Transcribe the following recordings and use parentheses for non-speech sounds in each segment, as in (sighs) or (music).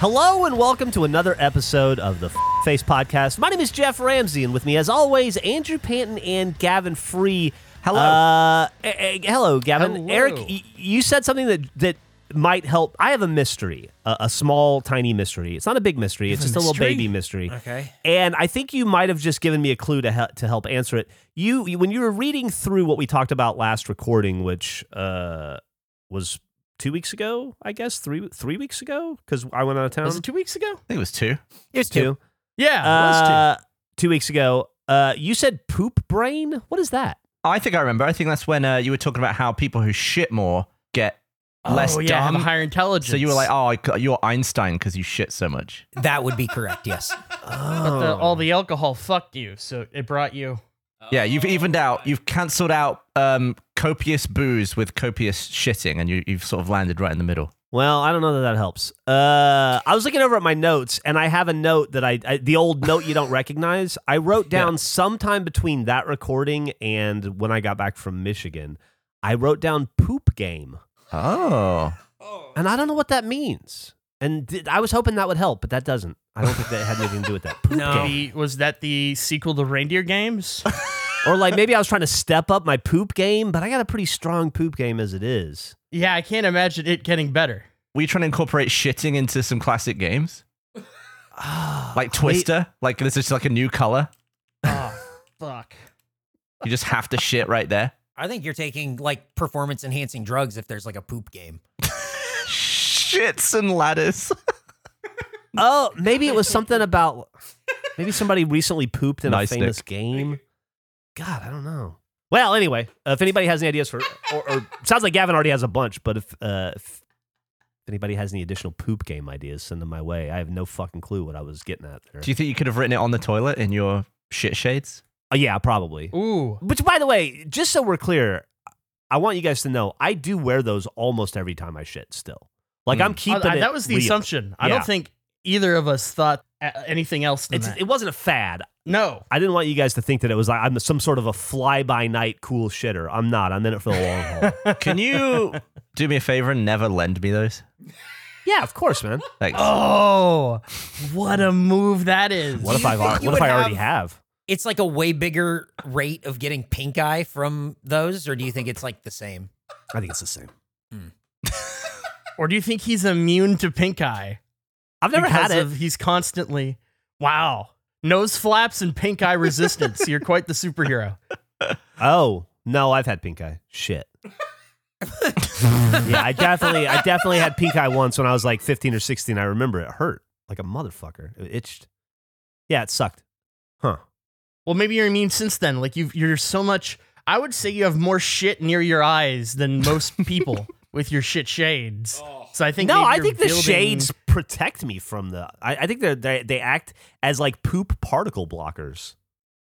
Hello and welcome to another episode of the F- Face Podcast. My name is Geoff Ramsey, and with me, as always, Andrew Panton and Gavin Free. Hello. Uh, eh, eh, hello, Gavin. Hello. Eric, y- you said something that that might help. I have a mystery, a, a small, tiny mystery. It's not a big mystery. It's a just a little mystery? baby mystery. Okay. And I think you might have just given me a clue to help to help answer it. You, you when you were reading through what we talked about last recording, which uh, was two weeks ago, I guess three three weeks ago, because I went out of town. Was it two weeks ago? I think it was two. It was two. Yeah, it was two. Uh, two weeks ago. Uh, you said poop brain. What is that? I think I remember. I think that's when uh, you were talking about how people who shit more get less oh, yeah, have a dumb. higher intelligence. So you were like, oh, you're Einstein because you shit so much. That would be correct, yes. (laughs) but the, all the alcohol fucked you, so it brought you. Yeah, you've evened out. You've cancelled out um, copious booze with copious shitting, and you, you've sort of landed right in the middle. Well, I don't know that that helps. Uh, I was looking over at my notes, and I have a note that I, I the old note you don't (laughs) recognize. I wrote down sometime between that recording and when I got back from Michigan. I wrote down poop game, Oh. and I don't know what that means. And th- I was hoping that would help, but that doesn't. I don't think that had anything to do with that. Poop No. game. The, was that the sequel to Reindeer Games? (laughs) Or like maybe I was trying to step up my poop game, but I got a pretty strong poop game as it is. yeah, I can't imagine it getting better. Were you trying to incorporate shitting into some classic games? (sighs) Like Twister? Like this is like a new color? Oh, (laughs) fuck. You just have to shit right there? I think you're taking like performance enhancing drugs if there's like a poop game. (laughs) Shits and ladders. (laughs) Oh, maybe it was something about maybe somebody recently pooped in Nice, a famous Nick. game. God, I don't know. Well, anyway, uh, if anybody has any ideas for, or, or sounds like Gavin already has a bunch, but if, uh, if if anybody has any additional poop game ideas, send them my way. I have no fucking clue what I was getting at there. Do you think you could have written it on the toilet in your shit shades? Uh, yeah, probably. Ooh. Which, by the way, just so we're clear, I want you guys to know I do wear those almost every time I shit. Still, like Hmm. I'm keeping I- I- that was the real. assumption. I Yeah. don't think either of us thought anything else than It's, that. it wasn't a fad. no. I didn't want you guys to think that it was like I'm some sort of a fly by night cool shitter. I'm not. I'm in it for the long haul. (laughs) Can you do me a favor and never lend me those? yeah, of course, man. Thanks. Oh, what a move that is. What if I what if would I already have- have? It's like a way bigger rate of getting pink eye from those, or do you think it's like the same? I think it's the same. Or do you think he's immune to pink eye? I've never had it. Of, he's constantly, wow, nose flaps and pink eye resistance. You're quite the superhero. (laughs) oh no, I've had pink eye. Shit. (laughs) yeah, I definitely, I definitely had pink eye once when I was like 15 or 16. I remember it hurt like a motherfucker. It itched. Yeah, it sucked. Huh. Well, maybe you're immune since then. Like you, you're so much. I would say you have more shit near your eyes than most people (laughs) with your shit shades. So I think no, I you're think the building- shades protect me from the. I, I think they're, they they act as like poop particle blockers.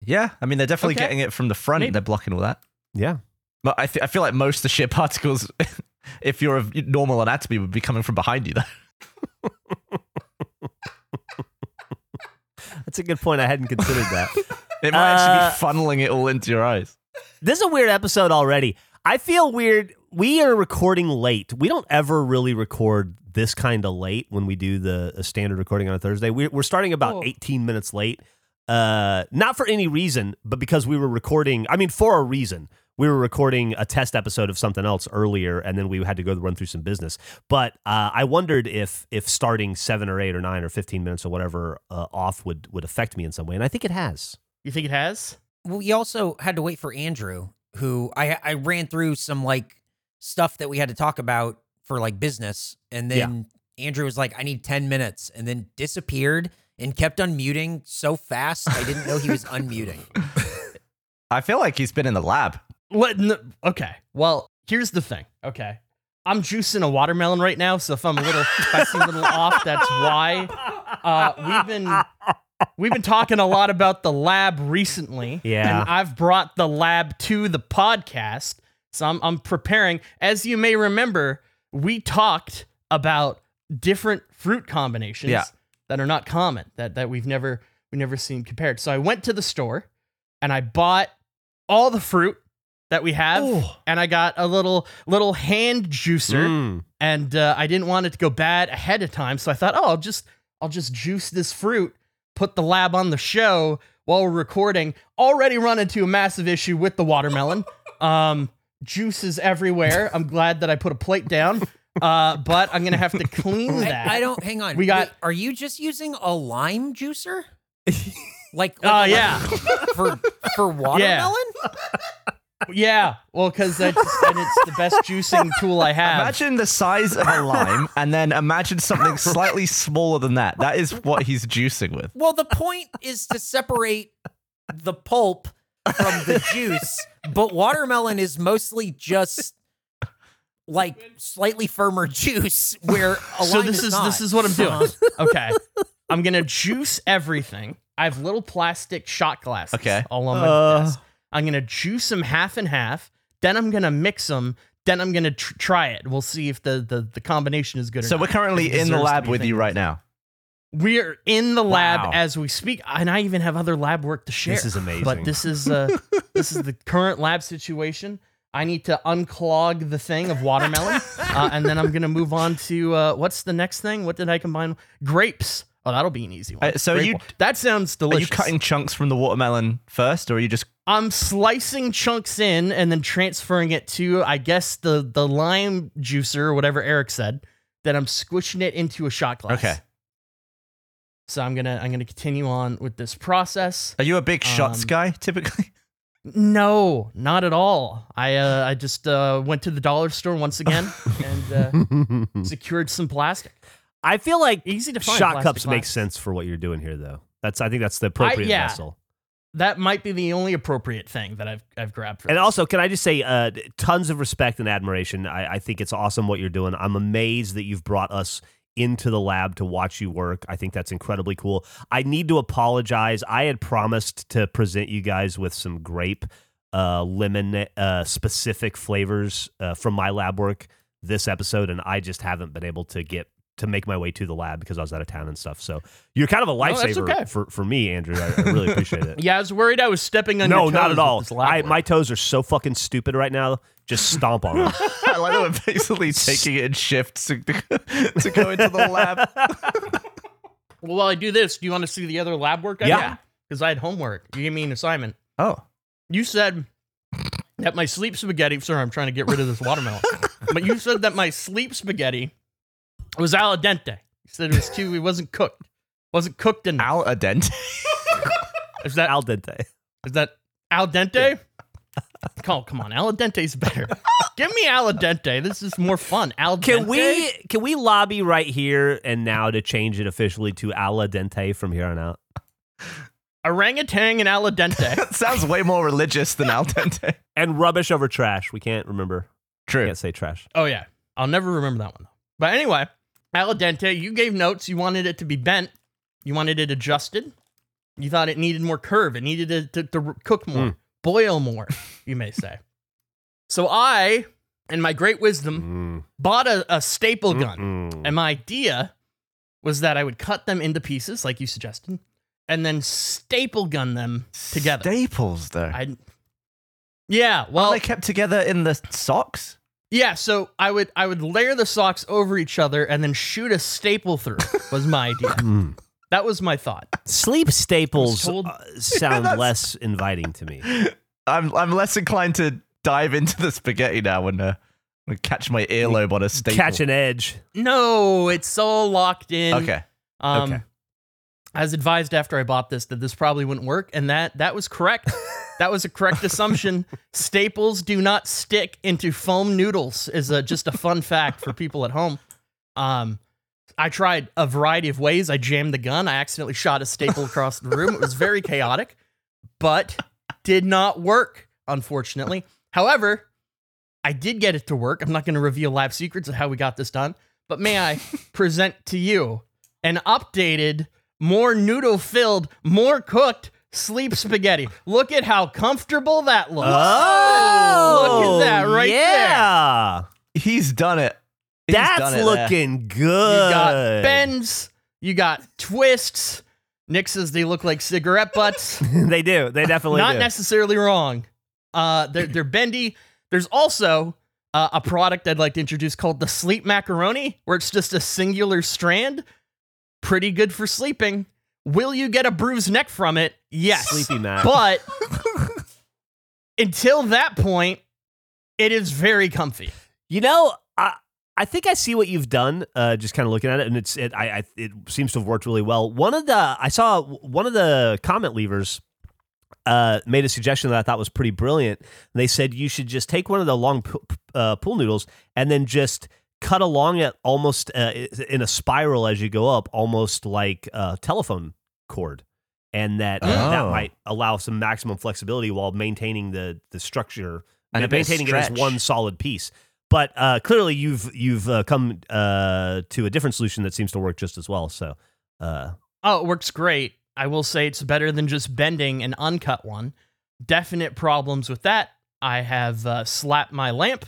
Yeah, I mean they're definitely Okay. getting it from the front. Maybe. They're blocking all that. Yeah. But I, th- I feel like most of the shit particles, (laughs) if you're of normal anatomy, would be coming from behind you. Though. (laughs) That's a good point. I hadn't considered that. (laughs) It might Uh, actually be funneling it all into your eyes. this is a weird episode already. I feel weird. We are recording late. We don't ever really record this kind of late when we do the a standard recording on a Thursday. We're, we're starting about Oh. 18 minutes late. Uh, not for any reason, but because we were recording. I mean, for a reason. We were recording a test episode of something else earlier, and then we had to go run through some business. But uh, I wondered if if starting seven or eight or nine or 15 minutes or whatever uh, off would would affect me in some way, and I think it has. You think it has? Well, we also had to wait for Andrew, who I I ran through some like stuff that we had to talk about for like business, and then Andrew was like, "I need ten minutes," and then disappeared and kept unmuting so fast I didn't know he was unmuting. (laughs) I feel like he's been in the lab. What? No, okay. Well, here's the thing. Okay. I'm juicing a watermelon right now, so if I'm a little, if I seem a little off, that's why. Uh, we've been we've been talking a lot about the lab recently. Yeah. And I've brought the lab to the podcast. So I'm I'm preparing. As you may remember, we talked about different fruit combinations Yeah. that are not common, that that we've never we never seen compared. So I went to the store and I bought all the fruit that we have, Oh. and I got a little little hand juicer, Mm. and uh, I didn't want it to go bad ahead of time, so I thought, oh, I'll just I'll just juice this fruit, put the lab on the show while we're recording. Already run into a massive issue with the watermelon. (laughs) Um, juices everywhere. I'm glad that I put a plate down, uh, but I'm gonna have to clean that. I, I don't. Hang on. We got- Wait, are you just using a lime juicer? (laughs) Like, Oh, like a- yeah. (laughs) for for watermelon. Yeah, well, because that's and it's the best juicing tool I have. Imagine the size of a lime, and then imagine something (laughs) slightly smaller than that. That is what he's juicing with. Well, the point is to separate the pulp from the juice, but watermelon is mostly just (laughs) like slightly firmer juice where (laughs) a so this is, is this is what I'm doing. (laughs) Okay, I'm gonna juice everything. I have little plastic shot glasses. Okay. all on my Uh. desk. I'm gonna juice them half and half. Then I'm gonna mix them. Then I'm gonna tr- try it. We'll see if the the, the combination is good. or So not. we're currently in the lab with you right now. We're in the lab Wow. as we speak, and I even have other lab work to share. This is amazing. But this is uh, (laughs) this is the current lab situation. I need to unclog the thing of watermelon, uh, and then I'm gonna move on to uh, what's the next thing? What did I combine? Grapes. Oh, that'll be an easy one. Uh, so Grape you- one. that sounds delicious. Are you cutting chunks from the watermelon first, or are you just I'm slicing chunks in and then transferring it to, I guess the the lime juicer or whatever Eric said. Then I'm squishing it into a shot glass. Okay. So I'm gonna I'm gonna continue on with this process. are you a big shots Um, guy (laughs) typically? No, not at all. I uh, I just uh, went to the dollar store once again (laughs) and uh, secured some plastic. I feel like Easy to find. shot plastic cups make sense for what you're doing here, though. That's I think that's the appropriate yeah. vessel. That might be the only appropriate thing that I've I've grabbed. For And this. also, can I just say, uh, tons of respect and admiration. I, I think it's awesome what you're doing. I'm amazed that you've brought us into the lab to watch you work. I think that's incredibly cool. I need to apologize. I had promised to present you guys with some grape, uh, lemon uh, specific flavors uh, from my lab work this episode, and I just haven't been able to get to make my way to the lab because I was out of town and stuff. So you're kind of a lifesaver okay. for, for me, Andrew. I, I really appreciate it. (laughs) yeah, I was worried I was stepping on No, your not at all. I, my toes are so fucking stupid right now. Just stomp on them. (laughs) I like that we're basically (laughs) taking it in shifts to, to go into the (laughs) lab. well, while I do this, do you want to see the other lab work? I Yeah. because I had homework. You gave me an assignment. Oh, You said that my sleep spaghetti. Sorry, I'm trying to get rid of this watermelon. but you said that my sleep spaghetti was al dente. You said it was too. It wasn't cooked. Wasn't cooked enough. al dente. Is that Al dente. is that al dente? (laughs) Oh, come on, al dente's better. (laughs) Give me al dente. This is more fun. Al dente. Can we can we lobby right here and now to change it officially to al dente from here on out? (laughs) orangutan and al dente? Sounds way more religious than al dente. And rubbish over trash. We can't remember. True. Can't say trash. Oh yeah, I'll never remember that one. But anyway, al dente. You gave notes. You wanted it to be bent. You wanted it adjusted. You thought it needed more curve. It needed it to, to cook more, Mm. Boil more. You may say. So I, in my great wisdom, Mm. bought a, a staple gun, Mm-mm. and my idea was that I would cut them into pieces, like you suggested, and then staple gun them together. Staples, though. I, yeah, well, Are they kept together in the socks? Yeah, so I would I would layer the socks over each other and then shoot a staple through. Was my (laughs) idea. That was my thought. Sleep staples told- uh, (laughs) sound that's- less inviting to me. I'm I'm less inclined to dive into the spaghetti now and uh, and catch my earlobe on a staple. Catch an edge. No, it's all locked in. Okay. Um, Okay. I was advised after I bought this that this probably wouldn't work, and that that was correct. (laughs) that was a correct assumption. Staples do not stick into foam noodles. Is a, just a fun fact for people at home. Um, I tried a variety of ways. I jammed the gun. I accidentally shot a staple across the room. It was very chaotic, but did not work, unfortunately. However, I did get it to work. I'm not going to reveal lab secrets of how we got this done, but may I (laughs) present to you an updated, more noodle filled, more cooked sleep spaghetti. Look at how comfortable that looks. Oh, Look at that right there. yeah. He's done it. That's it looking good. You got bends, you got twists. Nick says they look like cigarette butts. (laughs) they do. They definitely Not do. necessarily wrong. Uh, they're they're bendy. There's also uh, a product I'd like to introduce called the Sleep Macaroni, where it's just a singular strand. Pretty good for sleeping. Will you get a bruised neck from it? Yes. Sleepy Mac. But (laughs) until that point, it is very comfy. You know, I I think I see what you've done. Uh, just kind of looking at it, and it's it. I, I it seems to have worked really well. One of the I saw one of the comment leavers uh, made a suggestion that I thought was pretty brilliant. They said you should just take one of the long uh, pool noodles and then just cut along it almost uh, in a spiral as you go up, almost like a telephone cord. And that that Oh. might allow some maximum flexibility while maintaining the the structure And a bit of maintaining it as one solid piece. But uh, clearly, you've you've uh, come uh, to a different solution that seems to work just as well. So, uh, Oh, it works great. I will say it's better than just bending an uncut one. Definite problems with that. I have uh, slapped my lamp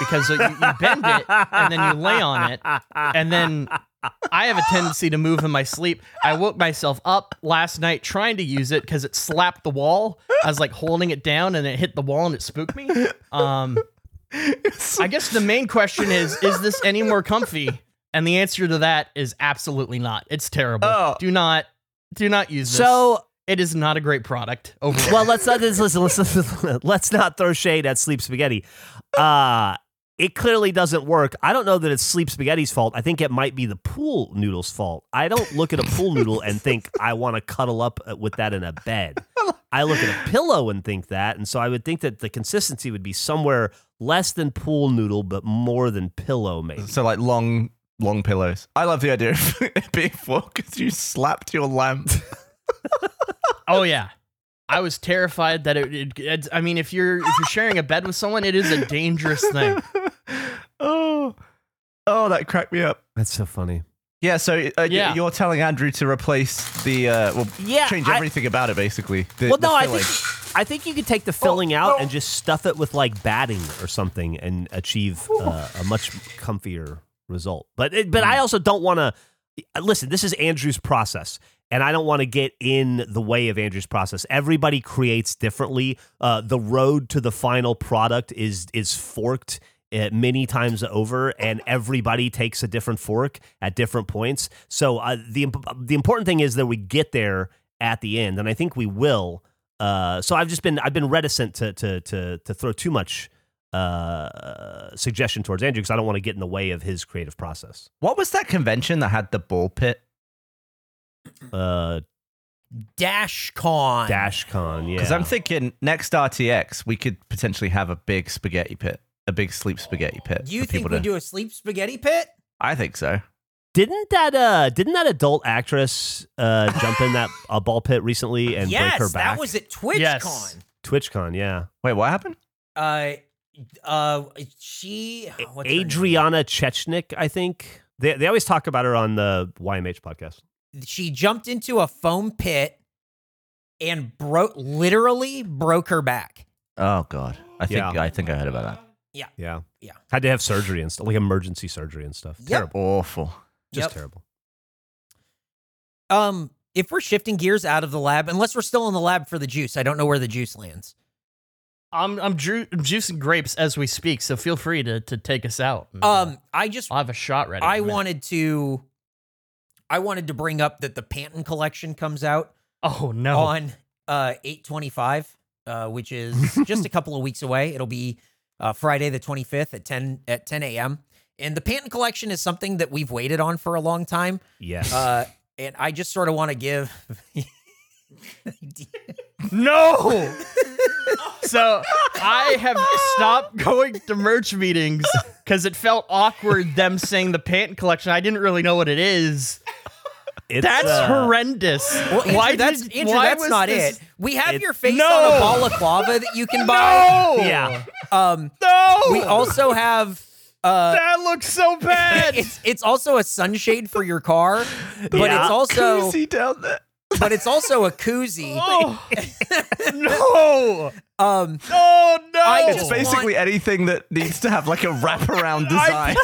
because you, you bend it and then you lay on it, and then I have a tendency to move in my sleep. I woke myself up last night trying to use it because it slapped the wall. I was like holding it down and it hit the wall and it spooked me. Um, I guess the main question is: Is this any more comfy? And the answer to that is absolutely not. It's terrible. Oh. Do not, do not use this. so it is not a great product overall. well, let's not listen, listen, (laughs) listen, let's not throw shade at Sleep Spaghetti. Uh, it clearly doesn't work. I don't know that it's Sleep Spaghetti's fault. I think it might be the pool noodle's fault. I don't look at a pool noodle and think I want to cuddle up uh, with that in a bed. I look at a pillow and think that, and so I would think that the consistency would be somewhere less than pool noodle, but more than pillow, maybe. So like long, long pillows. I love the idea of it (laughs) being full because you slapped your lamp. oh yeah, I was terrified that it, it, it's- I mean, if you're if you're sharing a bed with someone, it is a dangerous thing. (laughs) oh, oh, that cracked me up. That's so funny. Yeah, so uh, Yeah. you're telling Andrew to replace the uh, well, Yeah, change I- everything about it basically. The, Well, the no, I think I think you could take the filling out and just stuff it with like batting or something and achieve uh, a much comfier result. But it, but I also don't want to listen. This is Andrew's process, and I don't want to get in the way of Andrew's process. Everybody creates differently. Uh, the road to the final product is is forked. Uh, many times over, and everybody takes a different fork at different points. So uh, the the important thing is that we get there at the end, and I think we will. Uh, so I've just been I've been reticent to to to to throw too much uh, suggestion towards Andrew because I don't want to get in the way of his creative process. what was that convention that had the ball pit? Uh, Dash Con. DashCon, yeah. Because I'm thinking next RTX we could potentially have a big spaghetti pit, a big sleep spaghetti pit. Do you think we to- do a sleep spaghetti pit? I think so. didn't that uh didn't that adult actress uh jump in that uh, ball pit recently and yes, break her back? that was at TwitchCon. Yes. TwitchCon, yeah. Wait, what happened? Uh, uh, she what's? Adriana Chechik, I think. They they always talk about her on the YMH podcast. She jumped into a foam pit and broke, literally broke her back. Oh God, I think Yeah. I think I heard about that. Yeah. Yeah. Yeah. Had to have surgery and stuff, like emergency surgery and stuff. Yep. Terrible. Awful. Just Yep. terrible. Um, if we're shifting gears out of the lab, unless we're still in the lab for the juice, I don't know where the juice lands. I'm I'm, ju- I'm juicing grapes as we speak, so feel free to to take us out. and, uh, Um, I just I'll have a shot ready. I in a minute. wanted to, I wanted to bring up that the Panton collection comes out Oh no! on uh 825 uh which is (laughs) just a couple of weeks away it'll be uh friday the 25th at 10 at 10 a.m and the panton collection is something that we've waited on for a long time Yes. uh and i just sort of want to give (laughs) No. so I have stopped going to merch meetings because it felt awkward them saying the Panton collection. I didn't really know what it is. It's, That's uh, horrendous. well Andrew, why that's did, Andrew, why that's was not this- it we have it- your face No. on a balaclava that you can (laughs) buy No. Yeah. um No. we also have uh That looks so bad. (laughs) it's it's also a sunshade for your car but Yeah. it's also Koozie down there. (laughs) but it's also a koozie oh. no. um Oh no. I It's basically want- anything that needs to have like a wraparound design.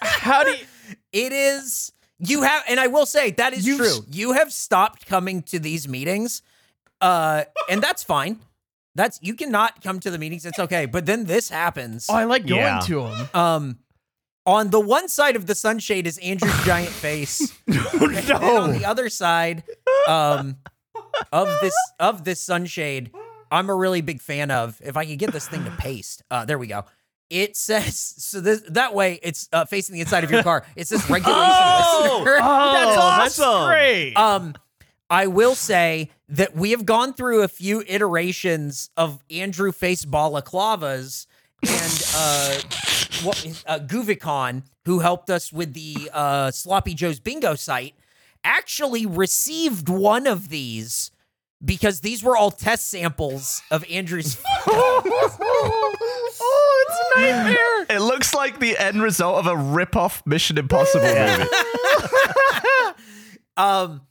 How do you? It is. You have, and I will say that is You've- true. You have stopped coming to these meetings, uh, and that's fine. That's you cannot come to the meetings. It's okay. But then this happens. Oh, I like going Yeah. to them. Um, on the one side of the sunshade is Andrew's (laughs) giant face. (laughs) no. on the other side, um, of this of this sunshade, I'm a really big fan of. If I could get this thing to paste, uh, there we go. It says so. This that way, it's uh, facing the inside of your car. It says (laughs) regulation Oh! listener. Oh, That's awesome. great. Um, I will say that we have gone through a few iterations of Andrew face balaclavas and uh, what uh, Guvicon, who helped us with the uh, Sloppy Joe's bingo site, actually received one of these because these were all test samples of Andrew's. (laughs) (laughs) it's a nightmare. It looks like the end result of a rip-off Mission Impossible movie. (laughs) um,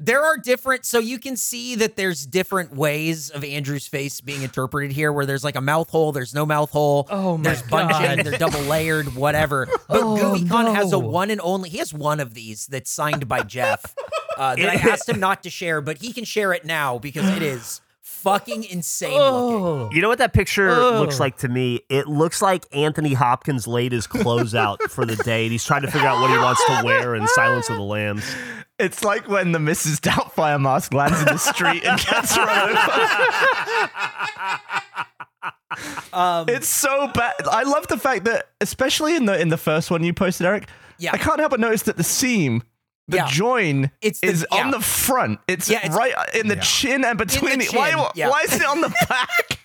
there are different, so you can see that there's different ways of Andrew's face being interpreted here, where there's like a mouth hole, there's no mouth hole. Oh my There's bunching, God. they're double layered, whatever. (laughs) But Oh, Goofycon has a one and only. He has one of these that's signed by Geoff. Uh, that I (laughs) asked him not to share, but he can share it now because it is fucking insane looking. Oh. You know what that picture Ugh. looks like to me? It looks like Anthony Hopkins laid his clothes out for the day and he's trying to figure out what he wants to wear in Silence of the Lambs. It's like when the Mrs. Doubtfire mask lands in the street and gets run over. Um, It's so bad. I love the fact that, especially in the in the first one you posted, Eric. Yeah. I can't help but notice that the seam, the Yeah. join, It's the- is yeah. on the front. It's, Yeah, it's- right in the chin and between the it. Why, chin, why, yeah. why is it on the (laughs) back?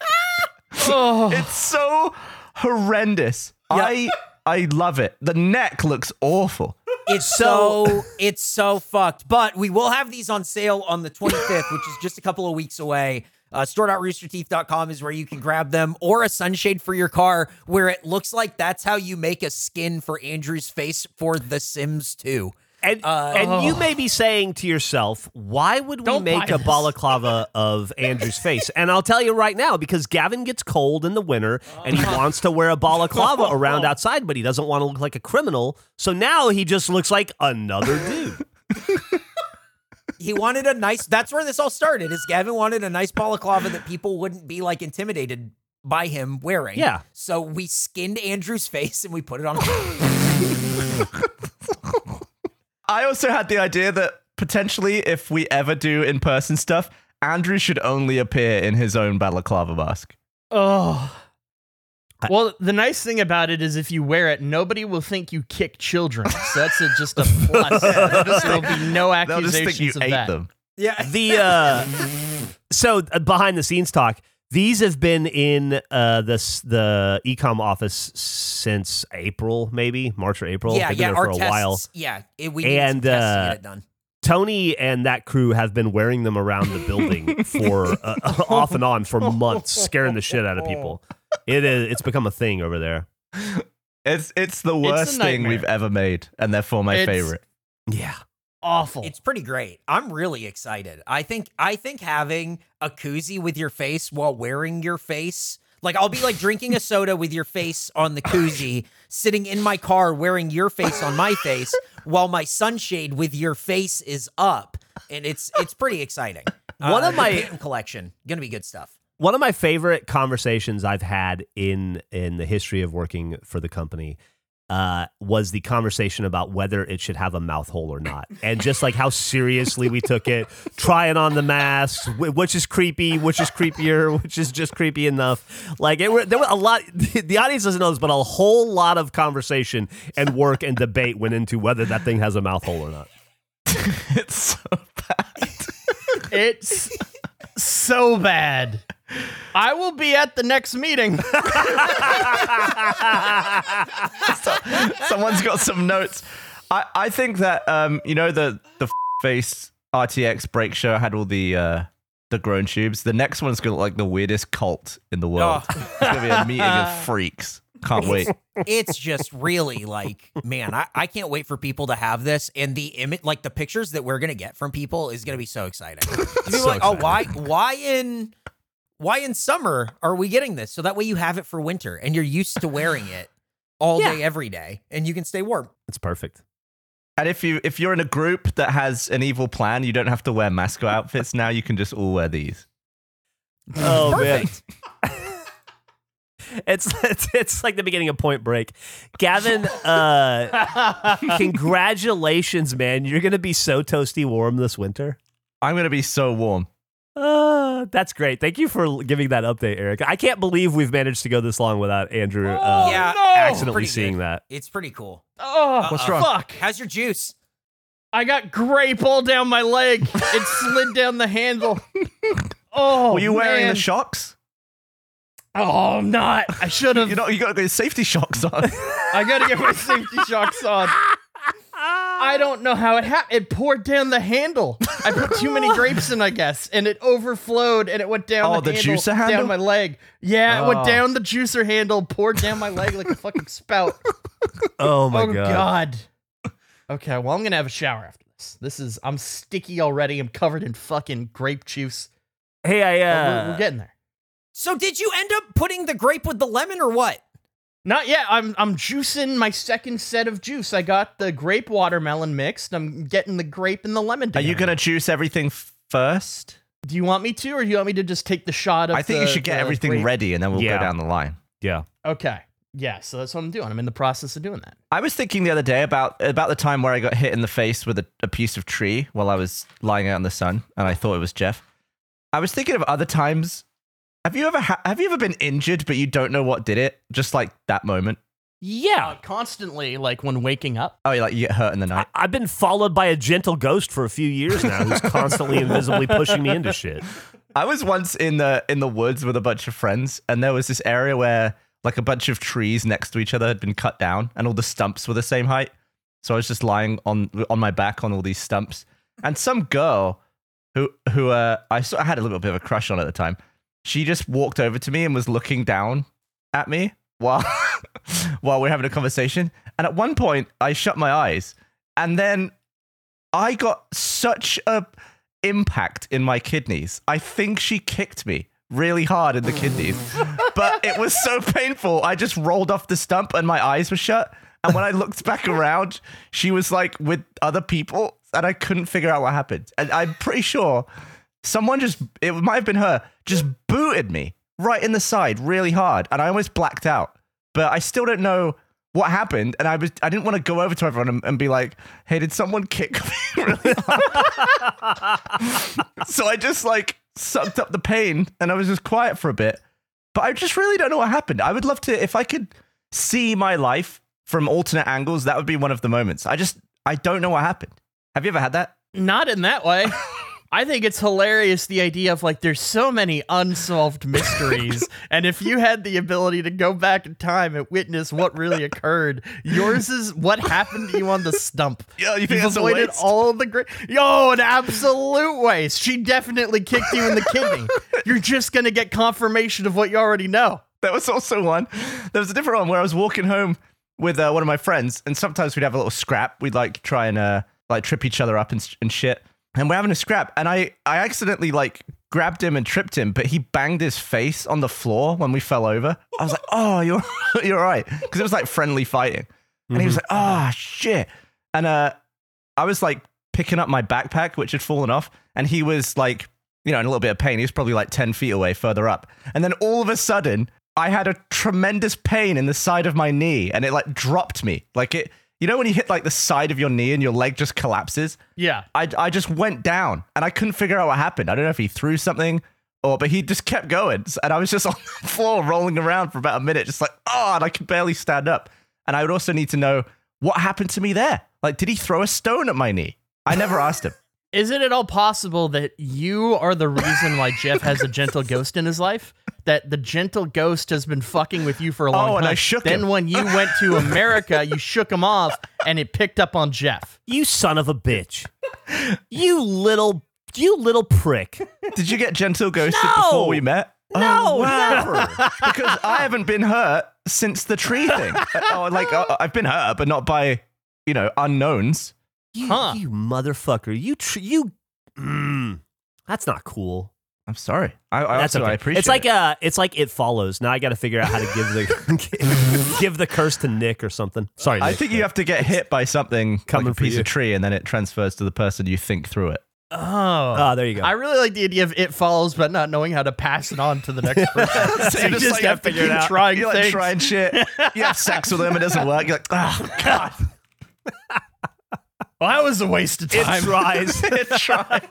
Oh. it's so horrendous. I I love it. The neck looks awful. It's so it's so fucked. But we will have these on sale on the 25th, which is just a couple of weeks away. Uh, store.roosterteeth.com is where you can grab them, or a sunshade for your car, where it looks like that's how you make a skin for Andrew's face for The Sims 2. And Uh, and you may be saying to yourself, why would we Don't make a this. balaclava of Andrew's (laughs) face? And I'll tell you right now, because Gavin gets cold in the winter and he (laughs) wants to wear a balaclava (laughs) around outside, but he doesn't want to look like a criminal. So now he just looks like another dude. He wanted a nice. That's where this all started. Is Gavin wanted a nice balaclava that people wouldn't be like intimidated by him wearing. Yeah. So we skinned Andrew's face and we put it on. I also had the idea that potentially, if we ever do in person stuff, Andrew should only appear in his own balaclava mask. Oh. Well, the nice thing about it is if you wear it, nobody will think you kick children. So that's a, just a plus. (laughs) There'll be no They'll just think you accusations of ate that. them. yeah. The uh, (laughs) so uh, behind the scenes talk. These have been in uh, the the ecom office since April, maybe March or April. Yeah, They've been yeah. there Our for a tests, while. Yeah, it, we needed And, some tests to uh, get it done. Tony and that crew have been wearing them around the building for (laughs) uh, off and on for months, scaring the shit out of people. It is. It's become a thing over there. It's it's the a worst thing we've ever made, and therefore my It's- favorite. Yeah. Awful. It's pretty great. I'm really excited. I think I think having a koozie with your face while wearing your face, like I'll be like drinking a soda with your face on the koozie, sitting in my car wearing your face on my face, while my sunshade with your face is up, and it's it's pretty exciting. Uh, One of my- collection gonna be good stuff. One of my favorite conversations I've had in in the history of working for the company uh, was the conversation about whether it should have a mouth hole or not, and just like how seriously we took it, (laughs) trying on the masks, which is creepy, which is creepier, (laughs) which is just creepy enough. Like it, there was a lot. (laughs) The audience doesn't know this, but a whole lot of conversation and work and debate went into whether that thing has a mouth hole or not. It's so bad. It's so bad. I will be at the next meeting. Someone's got some notes. I, I think that um you know the the f- face RTX break show had all the uh the grown tubes. The next one's gonna look like the weirdest cult in the world. It's gonna be a meeting of (laughs) freaks. Can't wait. it's just really like, man, I, I can't wait for people to have this. And the image, like the pictures that we're gonna get from people is gonna be so exciting. People are like, oh, why why in why in summer are we getting this? So that way you have it for winter and you're used to wearing it all Yeah. day, every day, and you can stay warm. It's perfect. And if you if you're in a group that has an evil plan, you don't have to wear mascot outfits now. You can just all wear these. Oh Perfect. man, (laughs) it's, it's it's like the beginning of Point Break. Gavin, uh, (laughs) congratulations, man! You're gonna be so toasty warm this winter. I'm gonna be so warm. Uh, that's great. Thank you for giving that update, Eric. I can't believe we've managed to go this long without Andrew uh, yeah, no! accidentally seeing good. that. It's pretty cool. Oh, What's wrong? fuck. How's your juice? I got grape all down my leg. It (laughs) slid down the handle. Oh, Were you wearing man. the shocks? Oh, I'm not. I should have. You know, you got to get your safety shocks on. (laughs) I gotta get my safety shocks on. (laughs) I don't know how it happened. It poured down the handle. I put too many grapes in, I guess, and it overflowed and it went down Oh, the, the handle, juicer handle? down my leg. Yeah, it went Oh. down the juicer handle, poured down my leg like a fucking spout. (laughs) Oh my oh god. god. Okay, well I'm gonna have a shower after this. This is I'm sticky already. I'm covered in fucking grape juice. Hey, I But uh, we're, we're getting there. So did you end up putting the grape with the lemon or what? Not yet. I'm I'm juicing my second set of juice. I got the grape watermelon mixed. I'm getting the grape and the lemon. Are you gonna juice everything f- first? Do you want me to, or do you want me to just take the shot of? I think the- you should get everything grape? ready, and then we'll Yeah. go down the line. yeah. Okay. Yeah. So that's what I'm doing. I'm in the process of doing that. I was thinking the other day about about the time where I got hit in the face with a, a piece of tree while I was lying out in the sun, and I thought it was Geoff. I was thinking of other times. Have you ever ha- have you ever been injured but you don't know what did it? Just like that moment. Yeah. Uh, constantly, like when waking up. Oh, you like you get hurt in the night. I've been followed by a gentle ghost for a few years now who's constantly (laughs) invisibly pushing me into shit. I was once in the in the woods with a bunch of friends, and there was this area where like a bunch of trees next to each other had been cut down, and all the stumps were the same height. So I was just lying on on my back on all these stumps, and some girl who who uh, I sort of had a little bit of a crush on at the time. She just walked over to me and was looking down at me while (laughs) while we are having a conversation. And at one point, I shut my eyes, and then I got such a impact in my kidneys. I think she kicked me really hard in the kidneys, (laughs) but it was so painful. I just rolled off the stump and my eyes were shut. And when I looked back around, she was like with other people, and I couldn't figure out what happened. And I'm pretty sure someone just, it might have been her, just booted me right in the side really hard. And I almost blacked out. But I still don't know what happened. And I was, I didn't want to go over to everyone and, and be like, hey, did someone kick me (laughs) really hard? (laughs) so I just like sucked up the pain and I was just quiet for a bit. But I just really don't know what happened. I would love to, if I could see my life from alternate angles, that would be one of the moments. I just, I don't know what happened. Have you ever had that? Not in that way. (laughs) I think it's hilarious the idea of like there's so many unsolved mysteries, (laughs) and if you had the ability to go back in time and witness what really occurred, yours is what happened to you on the stump. (laughs) Yeah, you think avoided all the great. Yo, an absolute waste. She definitely kicked you in the kidney. (laughs) You're just gonna get confirmation of what you already know. There was also one. There was a different one where I was walking home with uh, one of my friends, and sometimes we'd have a little scrap. We'd like try and uh, like trip each other up and, and shit. And we're having a scrap, and I I accidentally like grabbed him and tripped him, but he banged his face on the floor when we fell over. I was like, (laughs) "Oh, you're (laughs) you're all right," because it was like friendly fighting, and he was like, "Oh shit," and uh, I was like picking up my backpack, which had fallen off, and he was like, you know, in a little bit of pain. He was probably like 10 feet away further up. And then all of a sudden, I had a tremendous pain in the side of my knee, and it like dropped me. Like it, you know, when you hit like the side of your knee and your leg just collapses? Yeah. I, I just went down and I couldn't figure out what happened. I don't know if he threw something or, but he just kept going. And I was just (laughs) on the floor rolling around for about a minute, just like, oh, and I could barely stand up. And I would also need to know what happened to me there. Like, did he throw a stone at my knee? I never asked him. Isn't it all possible that you are the reason why Geoff has a gentle ghost in his life? That the gentle ghost has been fucking with you for a long Oh, time. and I shook then him. when you went to America, you shook him off and it picked up on Geoff. You son of a bitch. You little you little prick. Did you get gentle ghosted No! before we met? No, Oh, wow. never. because I haven't been hurt since the tree thing. (laughs) oh, like uh, I've been hurt, but not by you know unknowns. You, Huh. you motherfucker. You tr- you mm, That's not cool. I'm sorry. I, I That's also okay. I appreciate. it's like it. uh it's like it follows. Now I got to figure out how to give the (laughs) give the curse to Nick or something. Sorry, I Nick. think you have to get hit by something Coming like a piece you. of tree, and then it transfers to the person you think through it. Oh. Oh, there you go. I really like the idea of it follows, but not knowing how to pass it on to the next (laughs) person. so you just just like have to figure keep out. trying You're like things. trying shit. You have sex with him, it doesn't work. You're like, oh god, (laughs) Well, that was a waste of time. it tries. (laughs) it tries.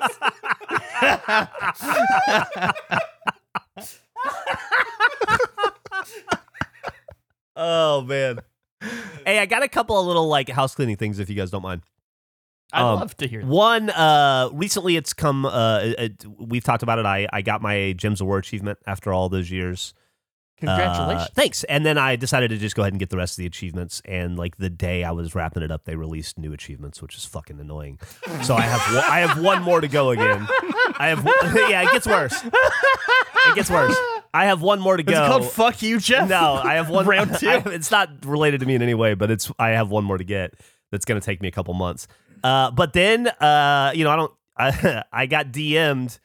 oh man. Hey, I got a couple of little like house cleaning things if you guys don't mind. I'd Um, love to hear that. One, uh, recently it's come. Uh, it, it- we've talked about it. I I got my Gems of War achievement after all those years. Congratulations. Uh, thanks. And then I decided to just go ahead and get the rest of the achievements. And like the day I was wrapping it up, they released new achievements, which is fucking annoying. So I have one, I have one more to go again. I have (laughs) yeah, it gets worse. It gets worse. I have one more to Is it go. called Fuck You, Geoff? No, I have one (laughs) Round two. I- it's not related to me in any way, but it's I have one more to get. That's going to take me a couple months. Uh, but then, uh, you know, I don't. (laughs) I, I got DM'd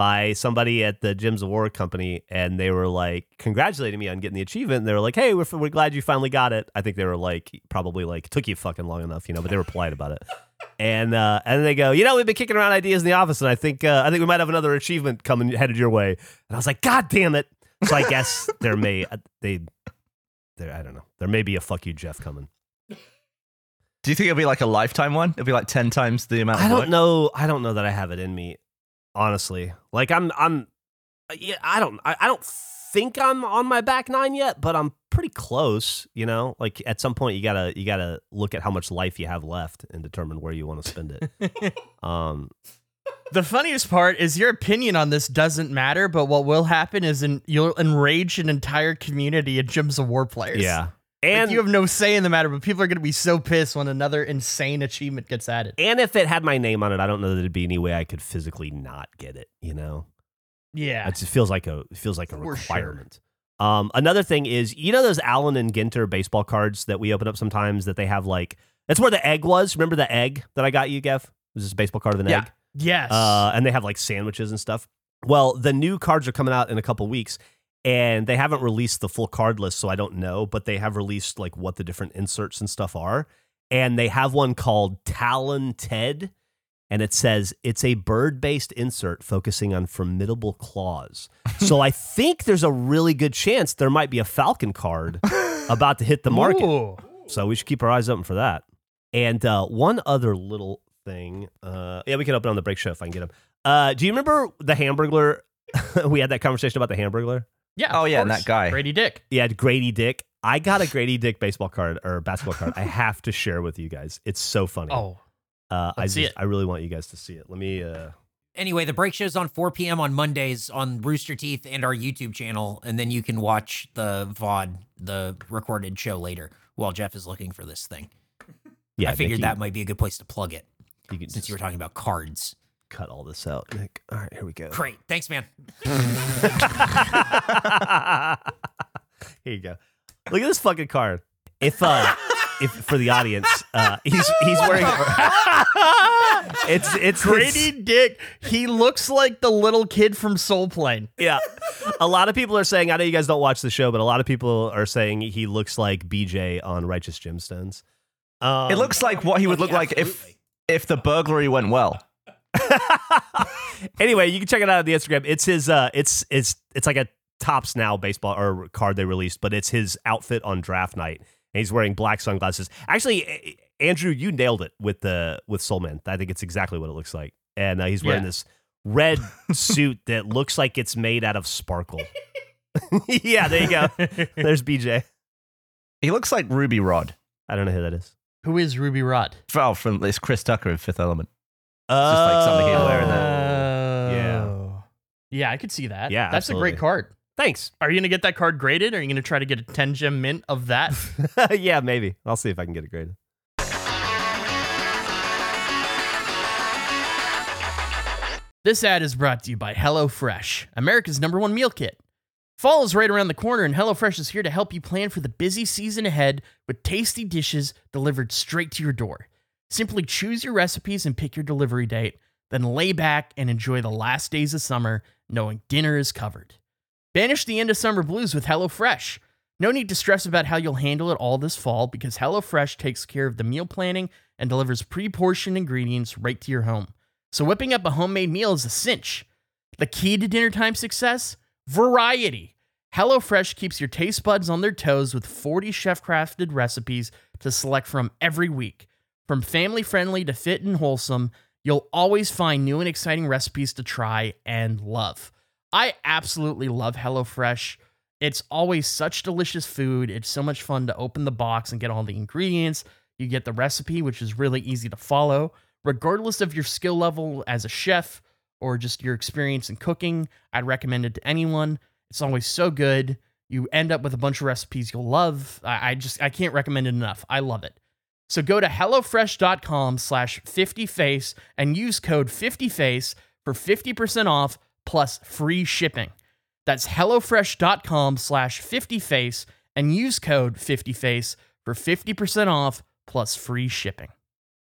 by somebody at the Gems of War company, and they were like congratulating me on getting the achievement. And they were like, "Hey, we're we're glad you finally got it." I think they were like probably like took you fucking long enough, you know, but they were polite about it. (laughs) And uh, and they go, you know, we've been kicking around ideas in the office, and I think uh, I think we might have another achievement coming headed your way. And I was like, God damn it! So I guess (laughs) there may uh, they there I don't know there may be a fuck you Geoff coming. Do you think it'll be like a lifetime one? It'll be like ten times the amount. I don't know. I don't know that I have it in me, honestly. Like I'm I'm yeah. I don't I, I don't think I'm on my back nine yet, but I'm pretty close. You know, like at some point you gotta you gotta look at how much life you have left and determine where you want to spend it. (laughs) um, The funniest part is your opinion on this doesn't matter, but what will happen is in, you'll enrage an entire community of Gems of War players. yeah, Like, and you have no say in the matter, but people are going to be so pissed when another insane achievement gets added. and if it had my name on it, I don't know that there'd be any way I could physically not get it. You know. Yeah. It just feels like a feels like a For sure. requirement. Um, another thing is, you know those Allen and Ginter baseball cards that we open up sometimes that they have like that's where the egg was. Remember the egg that I got you, Gev? It was this a baseball card with an Yeah. egg? Yes. Uh, and they have like sandwiches and stuff. Well, the new cards are coming out in a couple weeks, and they haven't released the full card list, so I don't know. But they have released like what the different inserts and stuff are, and they have one called Talon Ted, and it says it's a bird-based insert focusing on formidable claws. (laughs) so I think there's a really good chance there might be a Falcon card (laughs) about to hit the market. Ooh. So we should keep our eyes open for that. And uh, one other little thing. Uh, yeah, we can open on the break show if I can get them. Uh, do you remember the Hamburglar? (laughs) we had that conversation about the Hamburglar. Yeah. Oh, of yeah, and that guy. Grady Dick. Yeah, Grady Dick. I got a Grady Dick baseball card or basketball card. I have to share with you guys. It's so funny. Oh. uh, I let's see just, it. I really want you guys to see it. Let me. Uh, Anyway, the break show's on 4 p.m. on Mondays on Rooster Teeth and our YouTube channel, and then you can watch the VOD, the recorded show later, while Geoff is looking for this thing. yeah, I figured Nick, that might be a good place to plug it you, you can since just you were talking about cards. Cut all this out, Nick. All right, here we go. Great. Thanks, man. (laughs) Here you go. Look at this fucking card. If uh if for the audience, uh he's he's wearing (laughs) it's it's Grady his- Dick. He looks like the little kid from Soul Plane. yeah. A lot of people are saying I know you guys don't watch the show, but a lot of people are saying he looks like BJ on Righteous Gemstones. Um, It looks like what he would look like if if the burglary went well. (laughs) anyway, you can check it out on the Instagram. It's his uh it's it's it's like a Topps Now baseball or card they released, but it's his outfit on draft night. And he's wearing black sunglasses. Actually, Andrew, you nailed it with the with Soulman. I think it's exactly what it looks like. And uh, he's wearing Yeah. this red (laughs) suit that looks like it's made out of sparkle. (laughs) yeah, there you go. There's BJ. He looks like Ruby Rhod. I don't know who that is. Who is Ruby Rhod? Oh, from this Chris Tucker in Fifth Element. Uh, just like something he'd wear in Yeah. Oh. Yeah, I could see that. Yeah, That's a great card. Thanks. Are you going to get that card graded? Or are you going to try to get a 10 gem mint of that? (laughs) yeah, maybe. I'll see if I can get it graded. This ad is brought to you by HelloFresh, America's number one meal kit. Fall is right around the corner, and HelloFresh is here to help you plan for the busy season ahead with tasty dishes delivered straight to your door. Simply choose your recipes and pick your delivery date, then lay back and enjoy the last days of summer knowing dinner is covered. Banish the end of summer blues with HelloFresh. No need to stress about how you'll handle it all this fall because HelloFresh takes care of the meal planning and delivers pre portioned ingredients right to your home. So whipping up a homemade meal is a cinch. The key to dinner time success? Variety. HelloFresh keeps your taste buds on their toes with 40 chef crafted recipes to select from every week. From family friendly to fit and wholesome, you'll always find new and exciting recipes to try and love. I absolutely love HelloFresh. It's always such delicious food. It's so much fun to open the box and get all the ingredients. You get the recipe, which is really easy to follow. Regardless of your skill level as a chef or just your experience in cooking, I'd recommend it to anyone. It's always so good. You end up with a bunch of recipes you'll love. I, I just I can't recommend it enough. I love it. So go to HelloFresh.com slash 50face and use code 50face for 50% off plus free shipping. That's HelloFresh.com slash 50face and use code 50face for 50% off plus free shipping.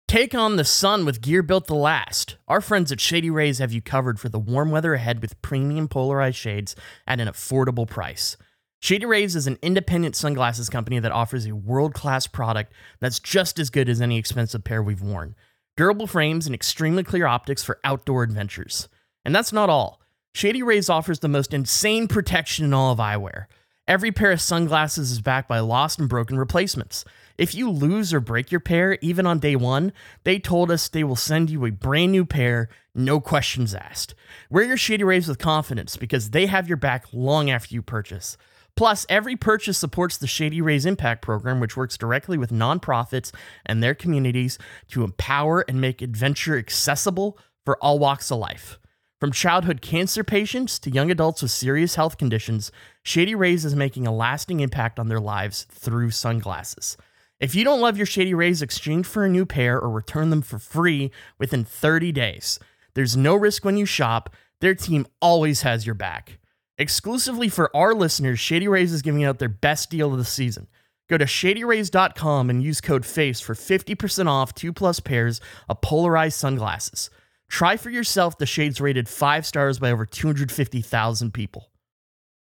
Take on the sun with gear built to last. Our friends at Shady Rays have you covered for the warm weather ahead with premium polarized shades at an affordable price. Shady Rays is an independent sunglasses company that offers a world class product that's just as good as any expensive pair we've worn. Durable frames and extremely clear optics for outdoor adventures. And that's not all. Shady Rays offers the most insane protection in all of eyewear. Every pair of sunglasses is backed by lost and broken replacements. If you lose or break your pair, even on day one, they told us they will send you a brand new pair, no questions asked. Wear your Shady Rays with confidence because they have your back long after you purchase. Plus, every purchase supports the Shady Rays Impact Program, which works directly with nonprofits and their communities to empower and make adventure accessible for all walks of life. From childhood cancer patients to young adults with serious health conditions, Shady Rays is making a lasting impact on their lives through sunglasses. If you don't love your Shady Rays, exchange for a new pair or return them for free within 30 days. There's no risk when you shop. Their team always has your back. Exclusively for our listeners, Shady Rays is giving out their best deal of the season. Go to shadyrays.com and use code FACE for 50% off two plus pairs of polarized sunglasses. Try for yourself the shades rated 5 stars by over 250,000 people.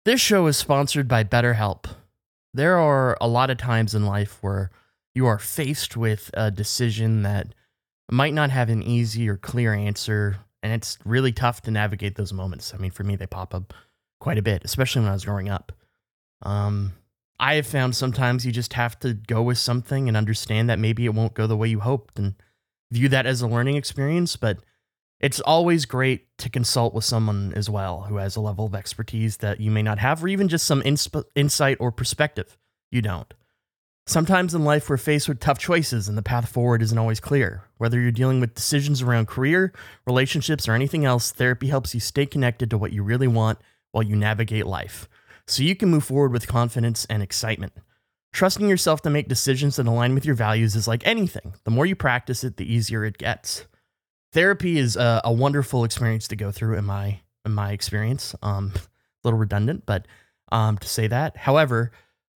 This show is sponsored by BetterHelp. There are a lot of times in life where you are faced with a decision that might not have an easy or clear answer, and it's really tough to navigate those moments. I mean, for me, they pop up quite a bit, especially when I was growing up. Um, I have found sometimes you just have to go with something and understand that maybe it won't go the way you hoped and view that as a learning experience, but it's always great to consult with someone as well who has a level of expertise that you may not have, or even just some insp- insight or perspective you don't. Sometimes in life, we're faced with tough choices and the path forward isn't always clear. Whether you're dealing with decisions around career, relationships, or anything else, therapy helps you stay connected to what you really want while you navigate life so you can move forward with confidence and excitement. Trusting yourself to make decisions that align with your values is like anything. The more you practice it, the easier it gets. Therapy is a, a wonderful experience to go through in my in my experience. Um, (laughs) a little redundant, but um, to say that. However,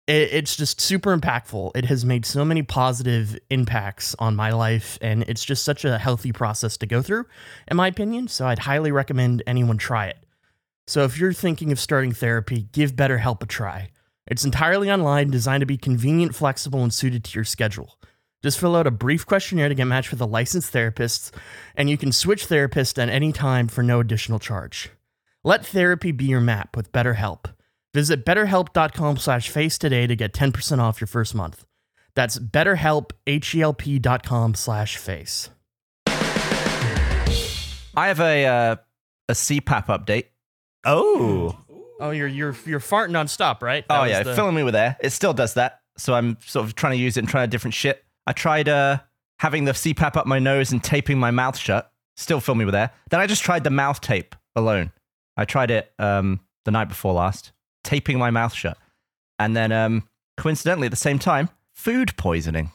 it, it's just super impactful. It has made so many positive impacts on my life, and it's just such a healthy process to go through, in my opinion. So I'd highly recommend anyone try it. So if you're thinking of starting therapy, give BetterHelp a try. It's entirely online, designed to be convenient, flexible, and suited to your schedule. Just fill out a brief questionnaire to get matched with a licensed therapist, and you can switch therapists at any time for no additional charge. Let therapy be your map with BetterHelp. Visit betterhelp.com slash face today to get 10% off your first month. That's betterhelp, H-E-L-P dot com slash face. I have a uh, a CPAP update. Oh, Oh, you're you're you're farting nonstop, right? That oh yeah, the- filling me with air. It still does that. So I'm sort of trying to use it and trying a different shit. I tried uh, having the CPAP up my nose and taping my mouth shut. Still fill me with air. Then I just tried the mouth tape alone. I tried it um, the night before last, taping my mouth shut, and then um, coincidentally at the same time, food poisoning.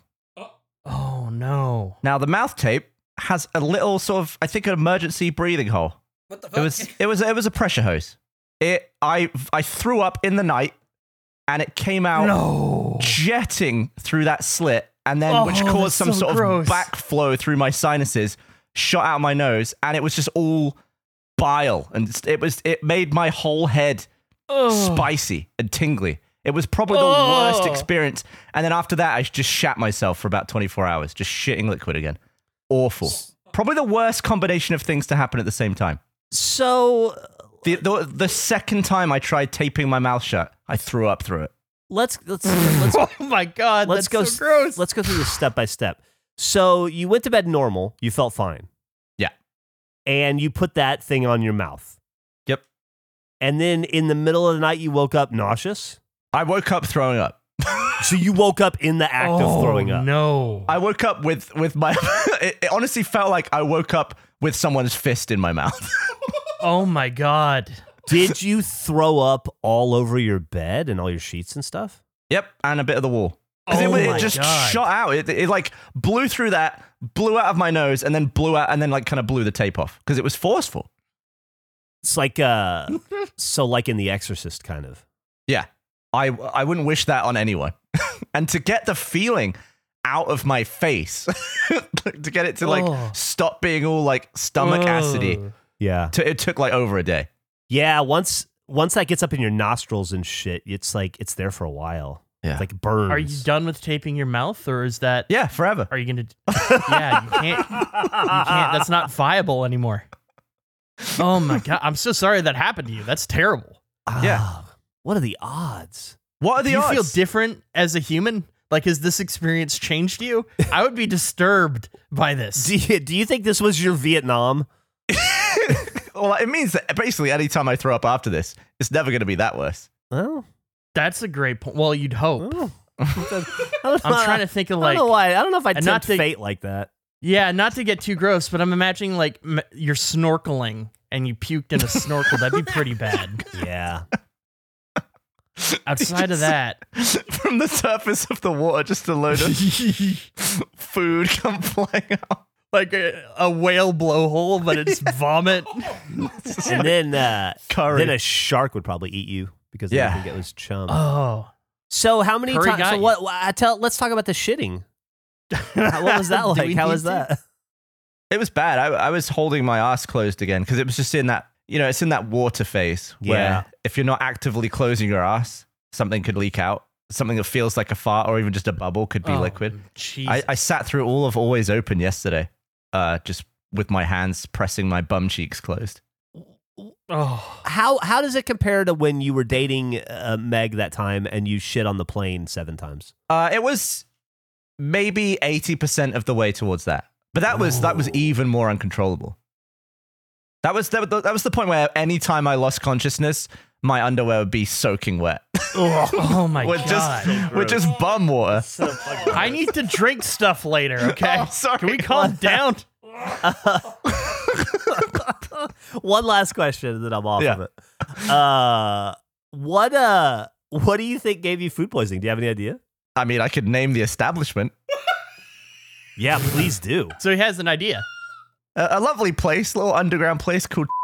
Oh no. Now the mouth tape has a little sort of, I think, an emergency breathing hole. What the It was (laughs) it was it was a pressure hose. It I I threw up in the night and it came out No. jetting through that slit and then which Oh, caused some so sort gross. of backflow through my sinuses, shot out my nose and it was just all bile and it was it made my whole head Ugh. spicy and tingly. It was probably the worst experience. And then after that, I just shat myself for about 24 hours, just shitting liquid again. Awful. Probably the worst combination of things to happen at the same time. So The, the the second time I tried taping my mouth shut, I threw up through it. let's let's let's (laughs) oh my god, let's that's go so gross. Let's go through this step by step. So you went to bed normal. You felt fine. Yeah. And you put that thing on your mouth. Yep. And then in the middle of the night, you woke up nauseous. I woke up throwing up. (laughs) So you woke up in the act of oh, throwing up. Oh, No. I woke up with with my. (laughs) it, it honestly felt like I woke up with someone's fist in my mouth. (laughs) oh my god. Did you throw up all over your bed and all your sheets and stuff? yep, and a bit of the wall. 'Cause Oh it, it just God. shot out. It, it like blew through that, blew out of my nose, and then blew out, and then like kind of blew the tape off because it was forceful. It's like uh so like in The Exorcist kind of. Yeah, I I wouldn't wish that on anyone. (laughs) and to get the feeling out of my face, (laughs) to get it to like Oh. stop being all like stomach acidy, Yeah. to, it took like over a day. Yeah, once once that gets up in your nostrils and shit, it's like it's there for a while. Yeah. It's like burns. Are you done with taping your mouth, or is that? Yeah, forever. Are you gonna? (laughs) yeah, you can't. You can't. That's not viable anymore. Oh my (laughs) god! I'm so sorry that happened to you. That's terrible. Yeah. Ah, What are the odds? What are the Do you odds? feel different as a human? Like, has this experience changed you? I would be disturbed by this. Do you, do you think this was your Vietnam? (laughs) well, it means that basically anytime I throw up after this, it's never going to be that worse. Oh, That's a great point. Well, you'd hope. oh. (laughs) I don't I'm trying to think of I don't like, know why. I don't know if I'd not tempt to- fate like that. yeah, not to get too gross, but I'm imagining like m- you're snorkeling and you puked in a snorkel. That'd be pretty bad. (laughs) Yeah. (laughs) Outside of Just- that, From the surface of the water, just a load of (laughs) food come flying out. like a, a whale blowhole, but it's (laughs) vomit. and then uh, Curry. then a shark would probably eat you because Yeah. they think it was chum. Oh, so how many Curry times? got So you. what? what- I tell. Let's talk about the shitting. How- What was that like? How was to? that? It was bad. I, I was holding my ass closed again because it was just in that, you know, it's in that water phase where Yeah. if you're not actively closing your ass, something could leak out. Something that feels like a fart or even just a bubble could be Oh, liquid. I, I sat through all of Always Open yesterday, uh, just with my hands pressing my bum cheeks closed. oh, How how does it compare to when you were dating uh, Meg that time and you shit on the plane seven times? Uh, it was maybe 80% of the way towards that. But that was that was Oh. even more uncontrollable. That was that, that was the point where anytime I lost consciousness, my underwear would be soaking wet. (laughs) oh my with god! just with just bum water. I need to drink stuff later. (laughs) Okay, Oh, sorry. can we calm down? (laughs) One last question, and then I'm off Yeah. of it. Uh, what uh, what do you think gave you food poisoning? Do you have any idea? I mean, I could name the establishment. Yeah, please do. So he has an idea. A, a lovely place, little underground place called. (laughs)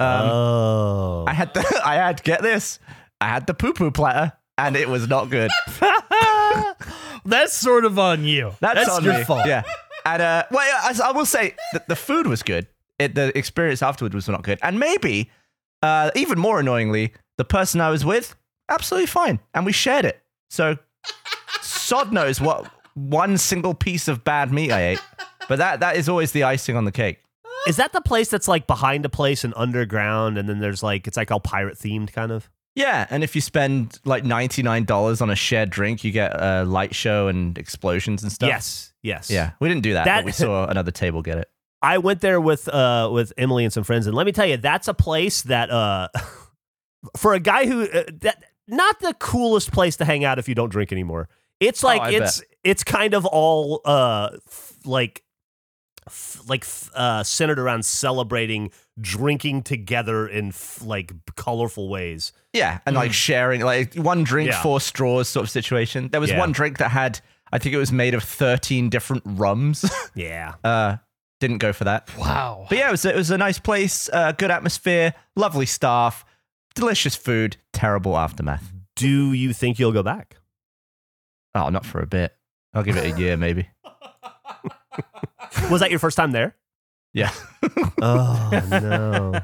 Um, oh, I had the, (laughs) I had get this. I had the poo poo platter, and it was not good. (laughs) That's sort of on you. That's, on your me. fault. Yeah. And uh, well, I, I will say that the food was good. It, the experience afterwards was not good, and maybe uh, even more annoyingly, the person I was with absolutely fine, and we shared it. So, sod knows what one single piece of bad meat I ate, but that that is always the icing on the cake. is that the place that's like behind a place and underground, and then there's like it's like all pirate themed kind of? Yeah, and if you spend like ninety nine dollars on a shared drink, you get a light show and explosions and stuff. Yes, yes. Yeah, we didn't do that, That- but we saw (laughs) another table get it. I went there with uh with Emily and some friends, and let me tell you, that's a place that uh (laughs) for a guy who uh, that not the coolest place to hang out if you don't drink anymore. It's like Oh, I it's it's kind of all uh f- like f- like f- uh centered around celebrating drinking together in f- like colorful ways. Yeah, and like sharing, like one drink, Yeah. four straws sort of situation. There was Yeah. one drink that had, I think it was made of 13 different rums. (laughs) Yeah. uh, didn't go for that. Wow. But yeah, it was, it was a nice place, uh, good atmosphere, lovely staff, delicious food, terrible aftermath. Do you think you'll go back? Oh, not for a bit. I'll give it a year, maybe. Was that your first time there? Yeah. (laughs) Oh no.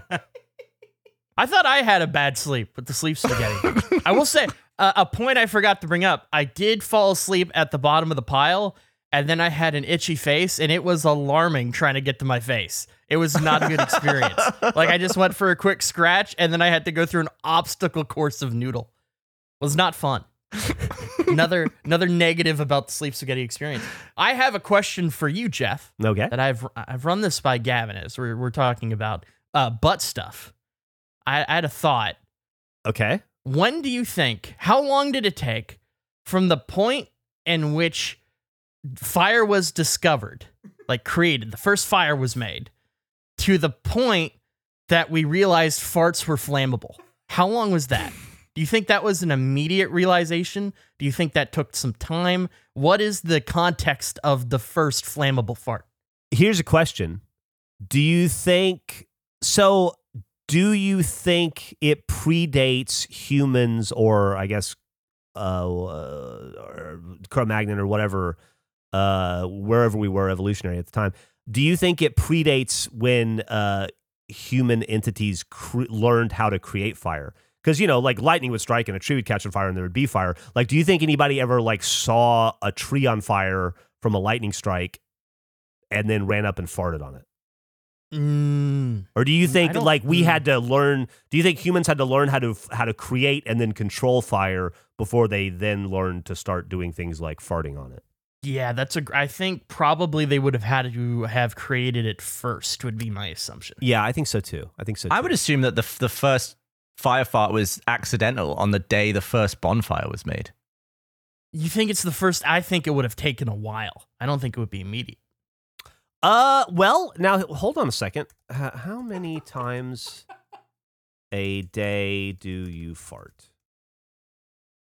I thought I had a bad sleep with the sleep spaghetti. I will say uh, a point I forgot to bring up. I did fall asleep at the bottom of the pile, and then I had an itchy face, and it was alarming trying to get to my face. It was not a good experience. like I just went for a quick scratch, and then I had to go through an obstacle course of noodle. It was not fun. Another another negative about the sleep spaghetti experience. I have a question for you, Geoff. Okay. That I've I've run this by Gavin as we're we're talking about uh, butt stuff. I, I had a thought. Okay. When do you think? How long did it take from the point in which fire was discovered, like created, the first fire was made, to the point that we realized farts were flammable? How long was that? Do you think that was an immediate realization? Do you think that took some time? What is the context of the first flammable fart? Here's a question. Do you think so do you think it predates humans or I guess uh, or Cro-Magnon or whatever uh wherever we were evolutionary at the time. Do you think it predates when uh human entities cre- learned how to create fire? Because you know like lightning would strike and a tree would catch on fire and there would be fire like do you think anybody ever like saw a tree on fire from a lightning strike and then ran up and farted on it Mm, or do you think like we mm. had to learn do you think humans had to learn how to how to create and then control fire before they then learned to start doing things like farting on it yeah, that's a. I think probably they would have had to have created it first. Would be my assumption. yeah i think so too i think so too. I would assume that the the first fire fart was accidental on the day the first bonfire was made. You think it's the first? I think it would have taken a while. I don't think it would be immediate. Uh, well, now hold on a second. H- how many times a day do you fart?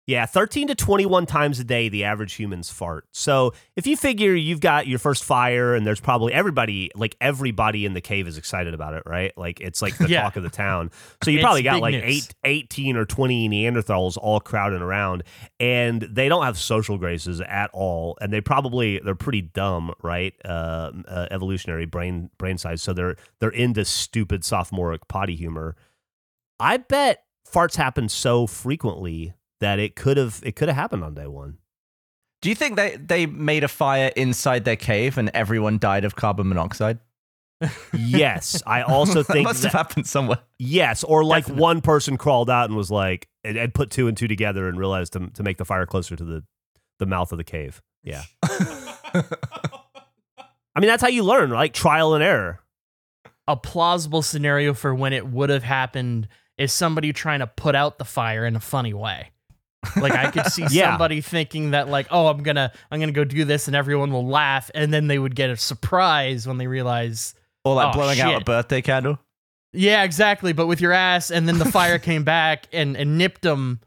Yeah, 13 to 21 times a day, the average humans fart. So if you figure you've got your first fire and there's probably everybody, like everybody in the cave is excited about it, right? Like it's like (laughs) the Yeah. talk of the town. So you It's probably got like news. eight, 18 or 20 Neanderthals all crowding around and they don't have social graces at all. And they probably, they're pretty dumb, right? Uh, uh, evolutionary brain, brain size. So they're, they're into stupid sophomoric potty humor. I bet farts happen so frequently that it could have it could have happened on day one. Do you think they they made a fire inside their cave and everyone died of carbon monoxide? Yes, I (laughs) also that think must that, have happened somewhere. yes, or like Definitely. one person crawled out and was like and, and put two and two together and realized to to make the fire closer to the the mouth of the cave. Yeah, (laughs) I mean that's how you learn, like trial and error. A plausible scenario for when it would have happened is somebody trying to put out the fire in a funny way. Like I could see (laughs) Yeah. somebody thinking that like, oh, I'm gonna I'm gonna go do this and everyone will laugh, and then they would get a surprise when they realize Or like Oh, blowing out a birthday candle. Yeah, exactly. But with your ass, and then the (laughs) fire came back and, and nipped them.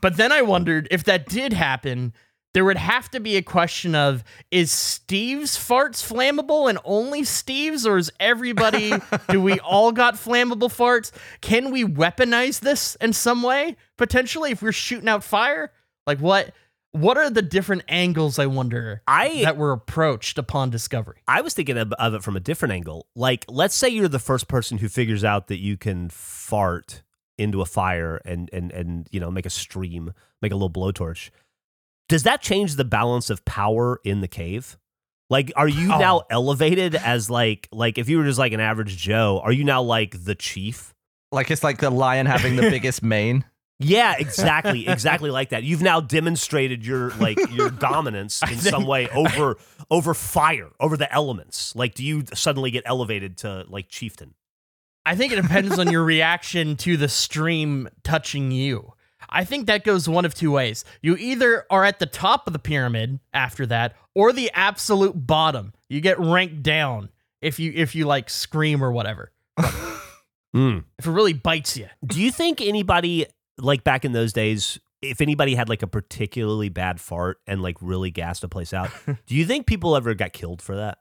But then I wondered if that did happen, there would have to be a question of is Steve's farts flammable and only Steve's, or is everybody, (laughs) do we all got flammable farts? Can we weaponize this in some way, potentially, if we're shooting out fire? Like, what? What are the different angles? I wonder I that were approached upon discovery. I was thinking of, of it from a different angle. Like, let's say you're the first person who figures out that you can fart into a fire and and and you know make a stream, make a little blowtorch. Does that change the balance of power in the cave? Like, are you Oh. now elevated as like like if you were just like an average Joe? Are you now like the chief? Like it's like the lion having the (laughs) biggest mane. Yeah, exactly, (laughs) exactly like that. You've now demonstrated your like your dominance (laughs) in some way over over fire, over the elements. Like, do you suddenly get elevated to like chieftain? I think it depends on your reaction to the stream touching you. I think that goes one of two ways. You either are at the top of the pyramid after that, or the absolute bottom. You get ranked down if you if you like scream or whatever. (laughs) Mm. If it really bites you. Do you think anybody like back in those days, if anybody had like a particularly bad fart and like really gassed a place out, (laughs) do you think people ever got killed for that?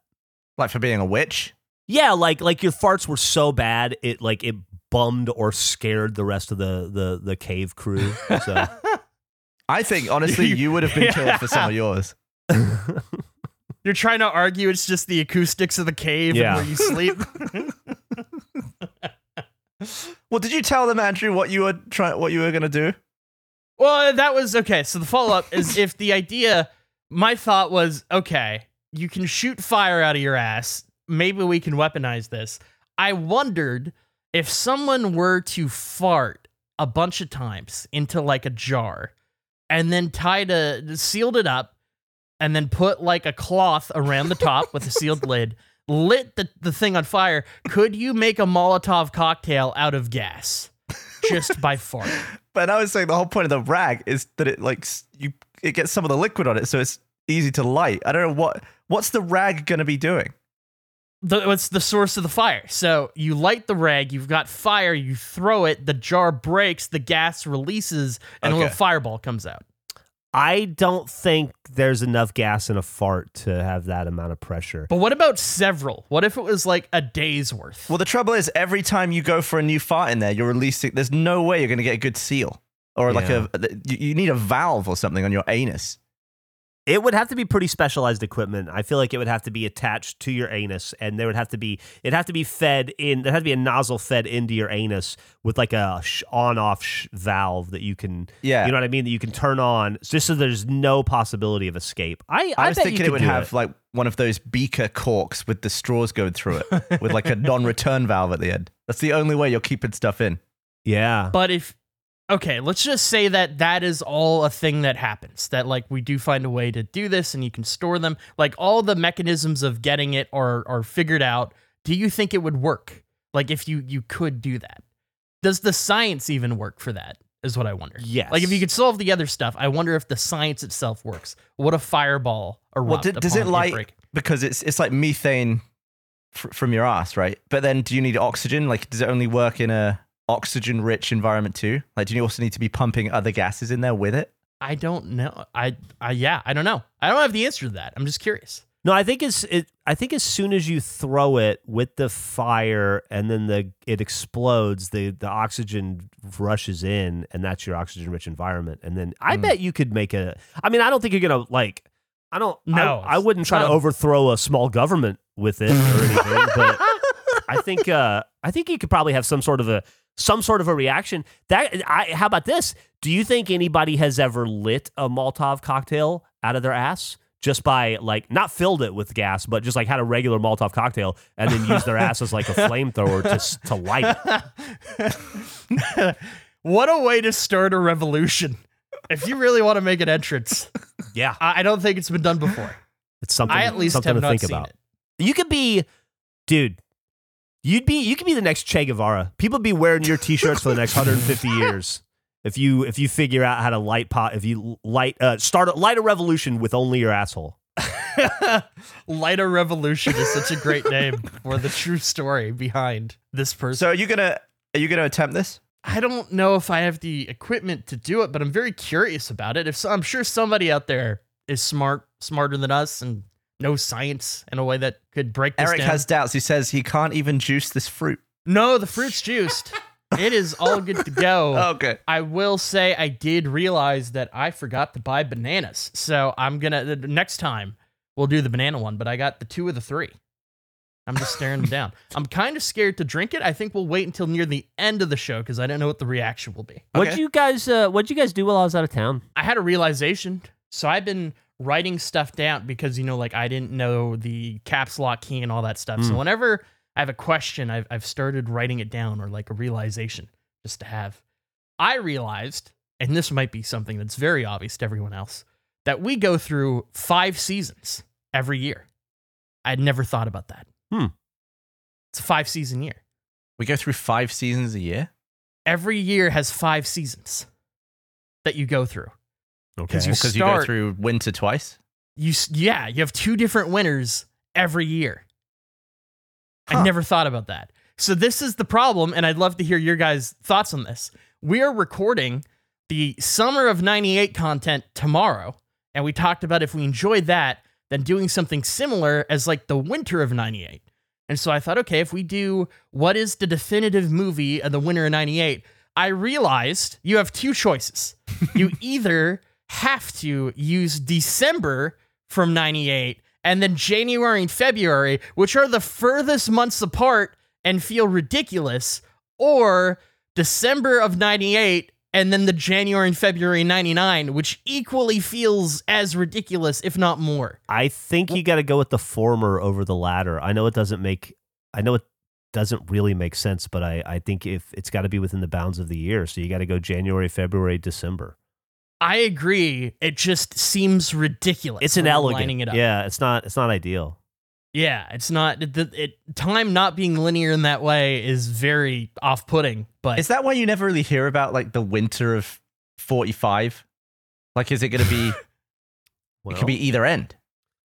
Like for being a witch. Yeah, like like your farts were so bad it like it bummed or scared the rest of the the the cave crew. So (laughs) I think honestly (laughs) you would have been killed for some of (laughs) yours. You're trying to argue it's just the acoustics of the cave Yeah. and where you sleep. Well, did you tell them, Andrew, what you were trying, what you were gonna do? Well, that was okay. So the follow up is if the idea my thought was okay, you can shoot fire out of your ass. Maybe we can weaponize this. I wondered if someone were to fart a bunch of times into like a jar and then tied a sealed it up and then put like a cloth around the top with a sealed (laughs) lid, lit the, the thing on fire, could you make a Molotov cocktail out of gas just by fart? (laughs) But I was saying the whole point of the rag is that it like you it gets some of the liquid on it, so it's easy to light. I don't know what what's the rag going to be doing. The, it's the source of the fire. So you light the rag, you've got fire, you throw it, the jar breaks, the gas releases, and a little fireball comes out. I don't think there's enough gas in a fart to have that amount of pressure. But what about several? What if it was like a day's worth? Well, the trouble is every time you go for a new fart in there, you're releasing. There's no way you're going to get a good seal, or like a you you need a valve or something on your anus. It would have to be pretty specialized equipment. I feel like it would have to be attached to your anus, and there would have to be it have to be fed in. There had to be a nozzle fed into your anus with like a sh- on-off sh- valve that you can, Yeah. you know what I mean, that you can turn on, just so there's no possibility of escape. I, I, I, was bet thinking you it would do have like one of those beaker corks with the straws going through it, with like a non-return valve at the end. That's the only way you're keeping stuff in. yeah. But if okay, let's just say that that is all a thing that happens. That like we do find a way to do this, and you can store them. Like all the mechanisms of getting it are are figured out. Do you think it would work? Like if you you could do that, does the science even work for that? Is what I wonder. Yes. Like if you could solve the other stuff, I wonder if the science itself works. What a fireball erupt Well, did, does it light break? because it's it's like methane fr- from your ass, right? But then, do you need oxygen? Like, does it only work in a oxygen-rich environment too? Like, do you also need to be pumping other gases in there with it? I don't know. I, I yeah, I don't know. I don't have the answer to that. I'm just curious. No, I think it's it. I think as soon as you throw it with the fire and then the it explodes, the the oxygen rushes in, and that's your oxygen rich environment. And then I Mm. bet you could make a. I mean, I don't think you're gonna like. I don't. No, I, I wouldn't try to overthrow a small government with it or anything, but (laughs) I think uh, I think you could probably have some sort of a some sort of a reaction. That I, how about this? Do you think anybody has ever lit a Molotov cocktail out of their ass just by like not filled it with gas, but just like had a regular Molotov cocktail and then used their ass as like a (laughs) flamethrower to to light it? (laughs) what a way to start a revolution. If you really want to make an entrance, Yeah, I I don't think it's been done before. it's something. I at least have to not think seen about. it. You could be, dude. You'd be you could be the next Che Guevara. People be wearing your t-shirts for the next 150 (laughs) years. If you if you figure out how to light pot, if you light uh, start a, light a revolution with only your asshole. (laughs) Light a Revolution is such a great name for the true story behind this person. So, are you gonna are you gonna attempt this? I don't know if I have the equipment to do it, but I'm very curious about it. If so, I'm sure somebody out there is smart, smarter than us, and knows science in a way that could break this Eric down. has doubts. He says he can't even juice this fruit. no, the fruit's juiced. (laughs) it is all good to go. Okay. I will say I did realize that I forgot to buy bananas. So I'm gonna the the next time we'll do the banana one, but I got the two of the three. I'm just staring them down. (laughs) I'm kind of scared to drink it. I think we'll wait until near the end of the show because I don't know what the reaction will be. What'd Okay. you guys uh, What'd you guys do while I was out of town? I had a realization. So I've been writing stuff down because you know, like I didn't know the caps lock key and all that stuff. So Mm. whenever I have a question, I've I've started writing it down or like a realization just to have. I realized, and this might be something that's very obvious to everyone else, that we go through five seasons every year. I'd never thought about that. Hmm. It's a five season year. We go through five seasons a year. Every year has five seasons that you go through. Okay. you Because you go start- through winter twice. You yeah, you have two different winners every year. I never thought about that. So this is the problem, and I'd love to hear your guys' thoughts on this. We are recording the summer of '98 content tomorrow, and we talked about if we enjoyed that, then doing something similar as like the winter of '98. And so I thought, okay, if we do what is the definitive movie of the winter of '98, I realized you have two choices. you (laughs) either have to use December from 98 and then January and February, which are the furthest months apart and feel ridiculous, or December of 98 and then the January and February 99, which equally feels as ridiculous, if not more. I think you got to go with the former over the latter. I know it doesn't make. I know it doesn't really make sense, but I, I think if it's got to be within the bounds of the year, so you got to go January, February, December. I agree. It just seems ridiculous. It's an when lining it up. Yeah, it's not. It's not ideal. Yeah, it's not the it, time not being linear in that way is very off-putting. But Is that why you never really hear about like the winter of 45? Like, is it going to be, Well, (laughs) it could be either end?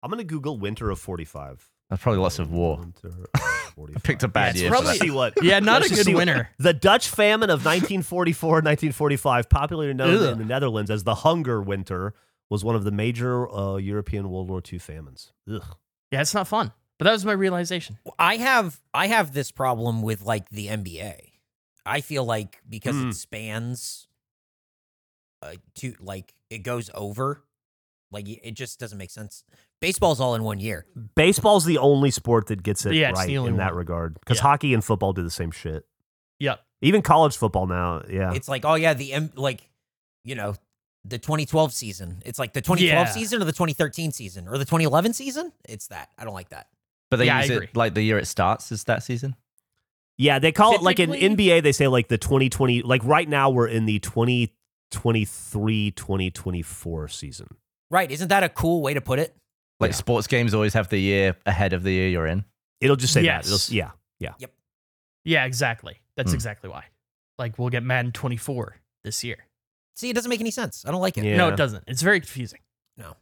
I'm gonna Google winter of 45. There's probably lots of war. Winter (laughs) of 45. I picked a bad it's year. probably- for that. see what. yeah, not a Let's just good see what- winner. The Dutch famine of 1944 1945, popularly known Ugh. in the Netherlands as the Hunger Winter, was one of the major uh, European World War II famines. Ugh. Yeah, it's not fun. But that was my realization. I have I have this problem with like the NBA. I feel like because Mm. it spans uh, to like it goes over, like y- it just doesn't make sense. Baseball's all in one year. Baseball's the only sport that gets it Yeah, right in only that regard because Yeah. hockey and football do the same shit. Yep. Even college football now, yeah. It's like oh yeah, the M- like you know the 2012 season. It's like the 2012 Yeah. season or the 2013 season or the 2011 season. It's that I don't like that. But they Yeah, I use agree. it like the year it starts is that season. Yeah, they call it like in NBA, they say like the 2020, like right now we're in the 2023 2024 season. Right? Isn't that a cool way to put it? Like Yeah. sports games always have the year ahead of the year you're in. It'll just say Yes. that. It'll, yeah. Yeah, Yep. Yeah, exactly. That's Hmm. exactly why. Like we'll get Madden 24 this year. See, it doesn't make any sense. I don't like it. Yeah. No, it doesn't. It's very confusing. No.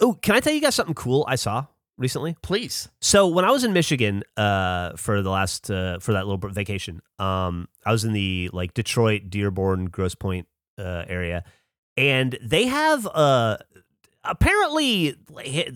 Oh, can I tell you guys something cool I saw recently? Please. So when I was in Michigan uh, for the last uh, for that little vacation, um, I was in the like Detroit, Dearborn, Grosse Pointe uh, area, and they have uh, apparently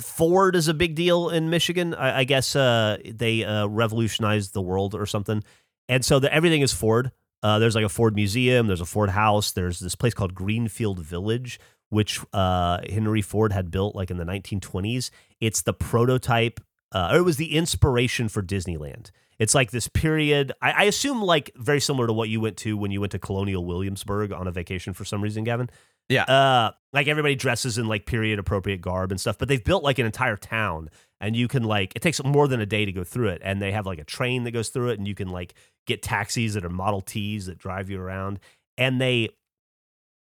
Ford is a big deal in Michigan. I, I guess uh, they uh, revolutionized the world or something, and so the, everything is Ford. Uh, there's like a Ford museum. There's a Ford house. There's this place called Greenfield Village, which uh, Henry Ford had built like in the 1920s. It's the prototype, uh, or it was the inspiration for Disneyland. It's like this period. I, I assume like very similar to what you went to when you went to Colonial Williamsburg on a vacation for some reason, Gavin. Yeah. Uh, like everybody dresses in like period appropriate garb and stuff, but they've built like an entire town, and you can like it takes more than a day to go through it, and they have like a train that goes through it, and you can like get taxis that are Model Ts that drive you around, and they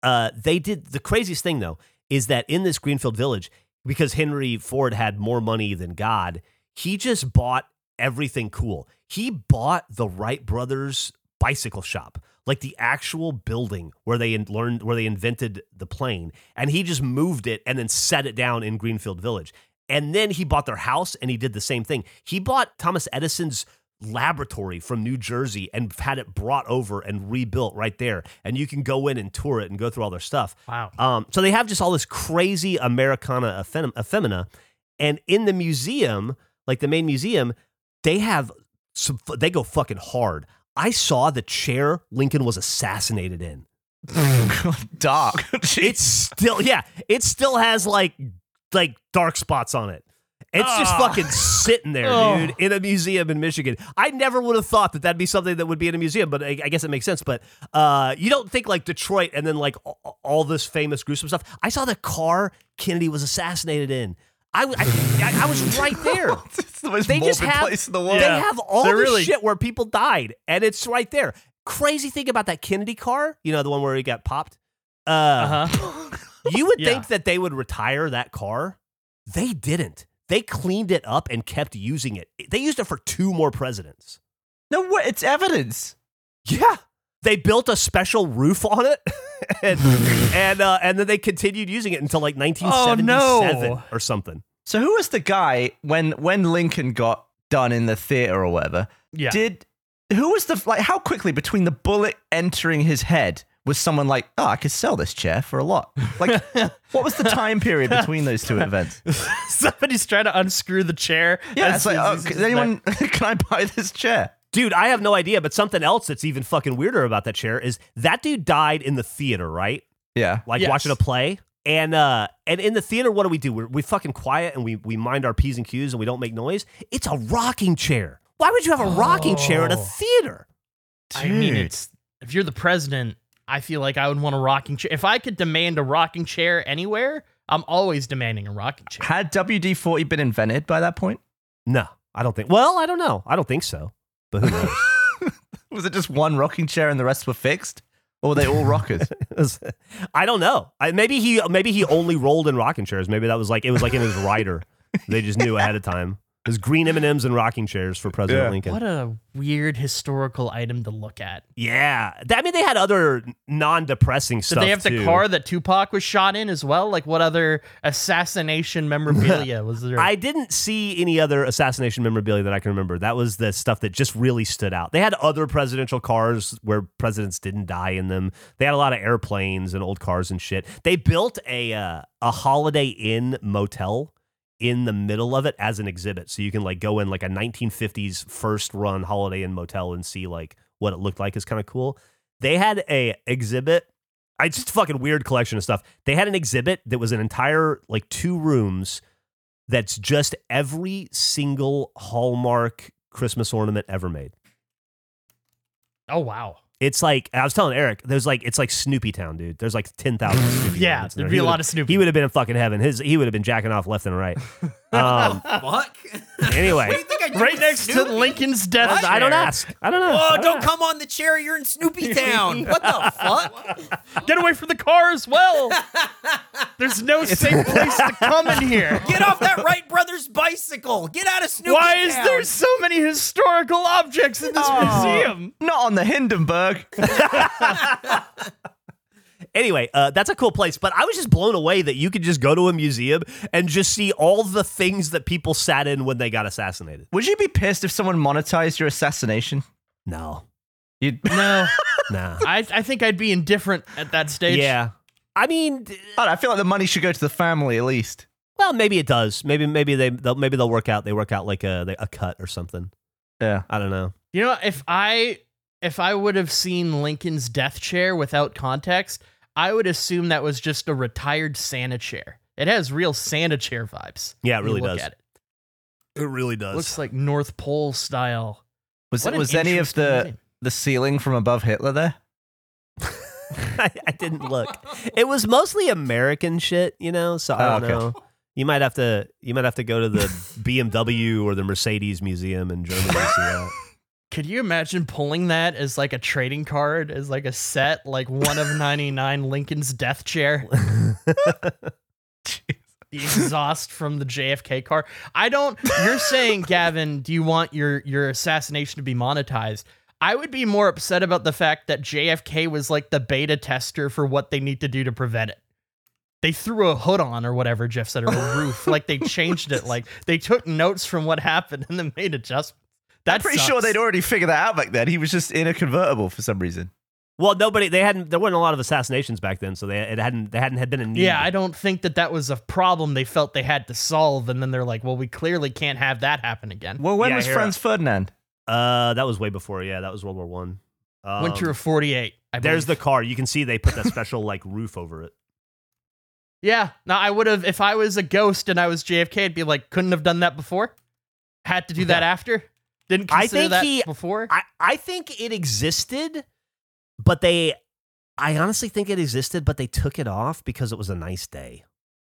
uh, they did the craziest thing though is that in this Greenfield Village, because Henry Ford had more money than God, he just bought everything cool. He bought the Wright brothers bicycle shop, like the actual building where they in- learned where they invented the plane, and he just moved it and then set it down in Greenfield Village. And then he bought their house and he did the same thing. He bought Thomas Edison's laboratory from New Jersey and had it brought over and rebuilt right there. And you can go in and tour it and go through all their stuff. Wow. Um, so they have just all this crazy Americana effem- effemina. And in the museum, like the main museum, they have some, they go fucking hard. I saw the chair Lincoln was assassinated in. (laughs) Dark. (laughs) It's still, yeah, it still has like, like dark spots on it. It's just Ah. fucking sitting there, Oh. dude, in a museum in Michigan. I never would have thought that that'd be something that would be in a museum, but I, I guess it makes sense. But uh, you don't think like Detroit and then like all, all this famous gruesome stuff. I saw the car Kennedy was assassinated in. I, w- I, I- I was (laughs) right there. it's the most They just have- place in the world. They Yeah. have all They're the really- shit where people died, and it's right there. Crazy thing about that Kennedy car, you know, the one where he got popped. Uh, Uh huh. (laughs) you would Yeah. think that they would retire that car. They didn't. They cleaned it up and kept using it. They used it for two more presidents. No, what? It's evidence. Yeah. They built a special roof on it, (laughs) and and, uh, and then they continued using it until like 1977 no. or something. So who was the guy when when Lincoln got done in the theater or whatever? Yeah. Did who was the like how quickly between the bullet entering his head was someone like, oh, I could sell this chair for a lot? Like, (laughs) what was the time period between those two events? (laughs) Somebody's trying to unscrew the chair. Yeah, it's like, oh, as does it's anyone can I buy this chair? Dude, I have no idea, but something else that's even fucking weirder about that chair is that dude died in the theater, right? Yeah. Like Yes. watching a play. And uh and in the theater, what do we do? We're we fucking quiet and we we mind our P's and Q's and we don't make noise. It's a rocking chair. Why would you have a rocking chair at a Oh. theater? I mean, it's if you're the president, I feel like I would want a rocking chair. If I could demand a rocking chair anywhere, I'm always demanding a rocking chair. Had WD 40 been invented by that point? No, I don't think. Well, I don't know. I don't think so. But who knows? (laughs) Was it just one rocking chair and the rest were fixed? Or were they all rockers? (laughs) Was- I don't know. I, maybe he maybe he only rolled in rocking chairs. Maybe that was like it was like in his rider. They just knew ahead of time. There's green M and M's and rocking chairs for President Yeah. Lincoln. What a weird historical item to look at. Yeah, Th- I mean they had other non-depressing stuff. Did stuff. they have the too. car that Tupac was shot in as well? Like what other assassination memorabilia (laughs) was there? I didn't see any other assassination memorabilia that I can remember. That was the stuff that just really stood out. They had other presidential cars where presidents didn't die in them. They had a lot of airplanes and old cars and shit. They built a uh, a Holiday Inn motel in the middle of it as an exhibit, so you can like go in like a 1950s first run Holiday Inn motel and see like what it looked like. is kind of cool. They had a exhibit I just fucking weird collection of stuff. They had an exhibit that was an entire like two rooms that's just every single Hallmark Christmas ornament ever made. oh wow. It's like I was telling Eric, there's like it's like Snoopy Town, dude. There's like ten thousand Snoopy. Yeah, there'd there. be He a lot of Snoopy. He would have been in fucking heaven. His he would have been jacking off left and right. (laughs) Um, (laughs) Fuck. anyway, What do you think I do Right with next to Lincoln's death. I don't ask. I don't know. Oh, don't don't come on the chair. You're in Snoopy Town. (laughs) What the fuck? Get away from the car as well. (laughs) There's no safe place to come in here. Get off that Wright Brothers bicycle. Get out of Snoopy Why is there so many historical objects in this museum? Not on the Hindenburg. Anyway, uh, that's a cool place. But I was just blown away that you could just go to a museum and just see all the things that people sat in when they got assassinated. Would you be pissed if someone monetized your assassination? No, You'd (laughs) No, (laughs) nah. I, I think I'd be indifferent at that stage. yeah, I mean, d- I, don't know, I feel like the money should go to the family at least. well, maybe it does. Maybe maybe they they'll, maybe they'll work out. They work out like a a cut or something. Yeah. I don't know. You know, if I if I would have seen Lincoln's death chair without context, I would assume that was just a retired Santa chair. It has real Santa chair vibes. Yeah, it really look does. At it. It really does. Looks like North Pole style. Was What an was any of the name. the ceiling from above Hitler there? (laughs) I, I didn't look. It was mostly American shit, you know. So I Oh, don't okay. know. You might have to you might have to go to the BMW or the Mercedes Museum in Germany to see that. Could you imagine pulling that as like a trading card, as like a set, like one of (laughs) 99 Lincoln's death chair? (laughs) the exhaust from the JFK car. I don't. You're saying, (laughs) Gavin, do you want your your assassination to be monetized? I would be more upset about the fact that JFK was like the beta tester for what they need to do to prevent it. They threw a hood on or whatever Geoff said, or a roof. like they changed it. Like they took notes from what happened and then made adjustments. That's I'm pretty sure they'd already figured that out back then. He was just in a convertible for some reason. Well, nobody they hadn't there weren't a lot of assassinations back then, so they it hadn't they hadn't had been a need. Yeah, I don't think that that was a problem they felt they had to solve, and then they're like, "Well, we clearly can't have that happen again." Well, when Yeah, was here- Franz Ferdinand? Uh, that was way before. Yeah, that was World War One. Um, Winter of '48. There's the car. You can see they put that (laughs) special like roof over it. yeah. No, I would have if I was a ghost and I was JFK. I'd be like, couldn't have done that before. Had to do that after. Didn't I think that he- before. I I think it existed, but they, I honestly think it existed, but they took it off because it was a nice day.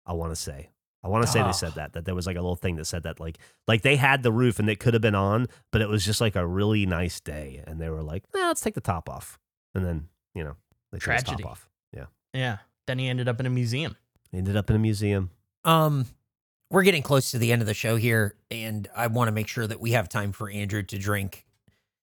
I want to say. I want to say Oh. they said that that there was like a little thing that said that like like they had the roof and it could have been on, but it was just like a really nice day, and they were like, nah, let's take the top off, and then you know they took his Tragedy. top off. Yeah, yeah. Then he ended up in a museum. He ended up in a museum. Um, we're getting close to the end of the show here, and I want to make sure that we have time for Andrew to drink.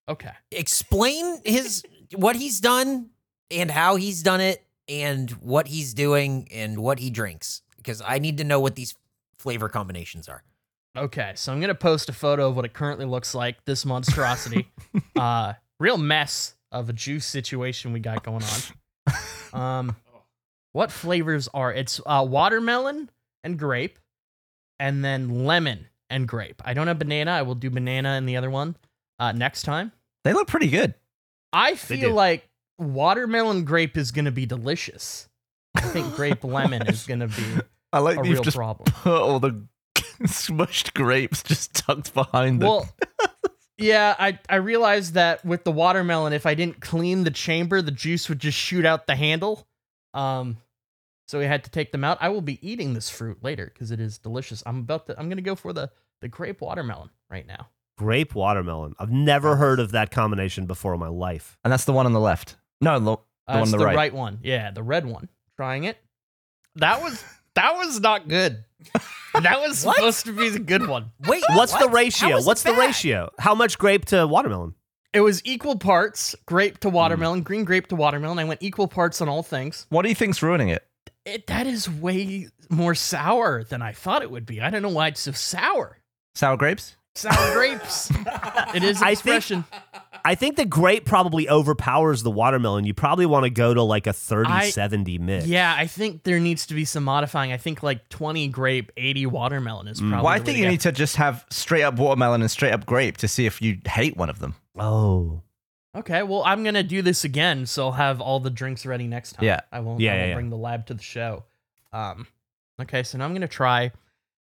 Okay. Explain his what he's done and how he's done it, and what he's doing and what he drinks, because I need to know what these flavor combinations are. Okay, so I'm gonna post a photo of what it currently looks like. This monstrosity, (laughs) uh, real mess of a juice situation we got going on. (laughs) Um, what flavors are? It's uh, watermelon and grape, and then lemon and grape. I don't have banana. I will do banana in the other one uh, next time. They look pretty good. I feel like watermelon grape is gonna be delicious. I think (laughs) grape lemon is gonna be I like a real just problem. put all the (laughs) smushed grapes just tucked behind them. Well, (laughs) Yeah, I I realized that with the watermelon, if I didn't clean the chamber, the juice would just shoot out the handle. Um, so we had to take them out. I will be eating this fruit later because it is delicious. I'm about to. I'm gonna go for the the grape watermelon right now. Grape watermelon. I've never heard of that combination before in my life. And that's the one on the left. No, the, the Uh, one on it's the, the right. one. Yeah, the red one. Trying it. That was that was not good. That was (laughs) supposed to be the good one. Wait, What's what? the ratio? What's the bad? ratio? How much grape to watermelon? It was equal parts grape Hmm. to watermelon, green grape to watermelon. I went equal parts on all things. What do you think's ruining it? It that is way more sour than I thought it would be. I don't know why it's so sour. Sour grapes? Sour grapes. (laughs) it is an I think- I think the grape probably overpowers the watermelon. You probably want to go to like a 30 I- 70 mix. yeah, I think there needs to be some modifying. I think like 20 grape, 80 watermelon is mm. probably. Well, I think you go. need to just have straight up watermelon and straight up grape to see if you hate one of them. Oh. Okay, well, I'm gonna do this again, so I'll have all the drinks ready next time. Yeah. I won't. Yeah, I yeah, won't yeah. bring the lab to the show. Um, okay, so now I'm gonna try.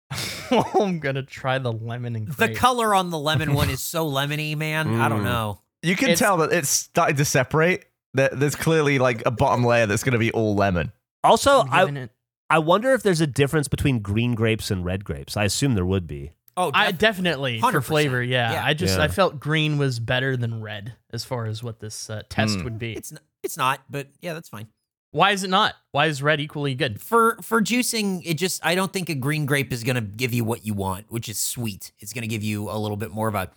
(laughs) I'm gonna try the lemon and The color on the lemon one (laughs) is so lemony, man. I don't Mm. know. You can It's- tell that it's starting to separate. There- There's clearly like a bottom layer that's going to be all lemon. Also, I'm I, giving it- I wonder if there's a difference between green grapes and red grapes. I assume there would be. Oh, I definitely for 100%. flavor. Yeah, Yeah. I just Yeah. I felt green was better than red as far as what this uh, test Mm. would be. it's n- it's not, but yeah, that's fine. Why is it not? Why is red equally good? For for juicing, it just I don't think a green grape is gonna give you what you want, which is sweet. It's gonna give you a little bit more of a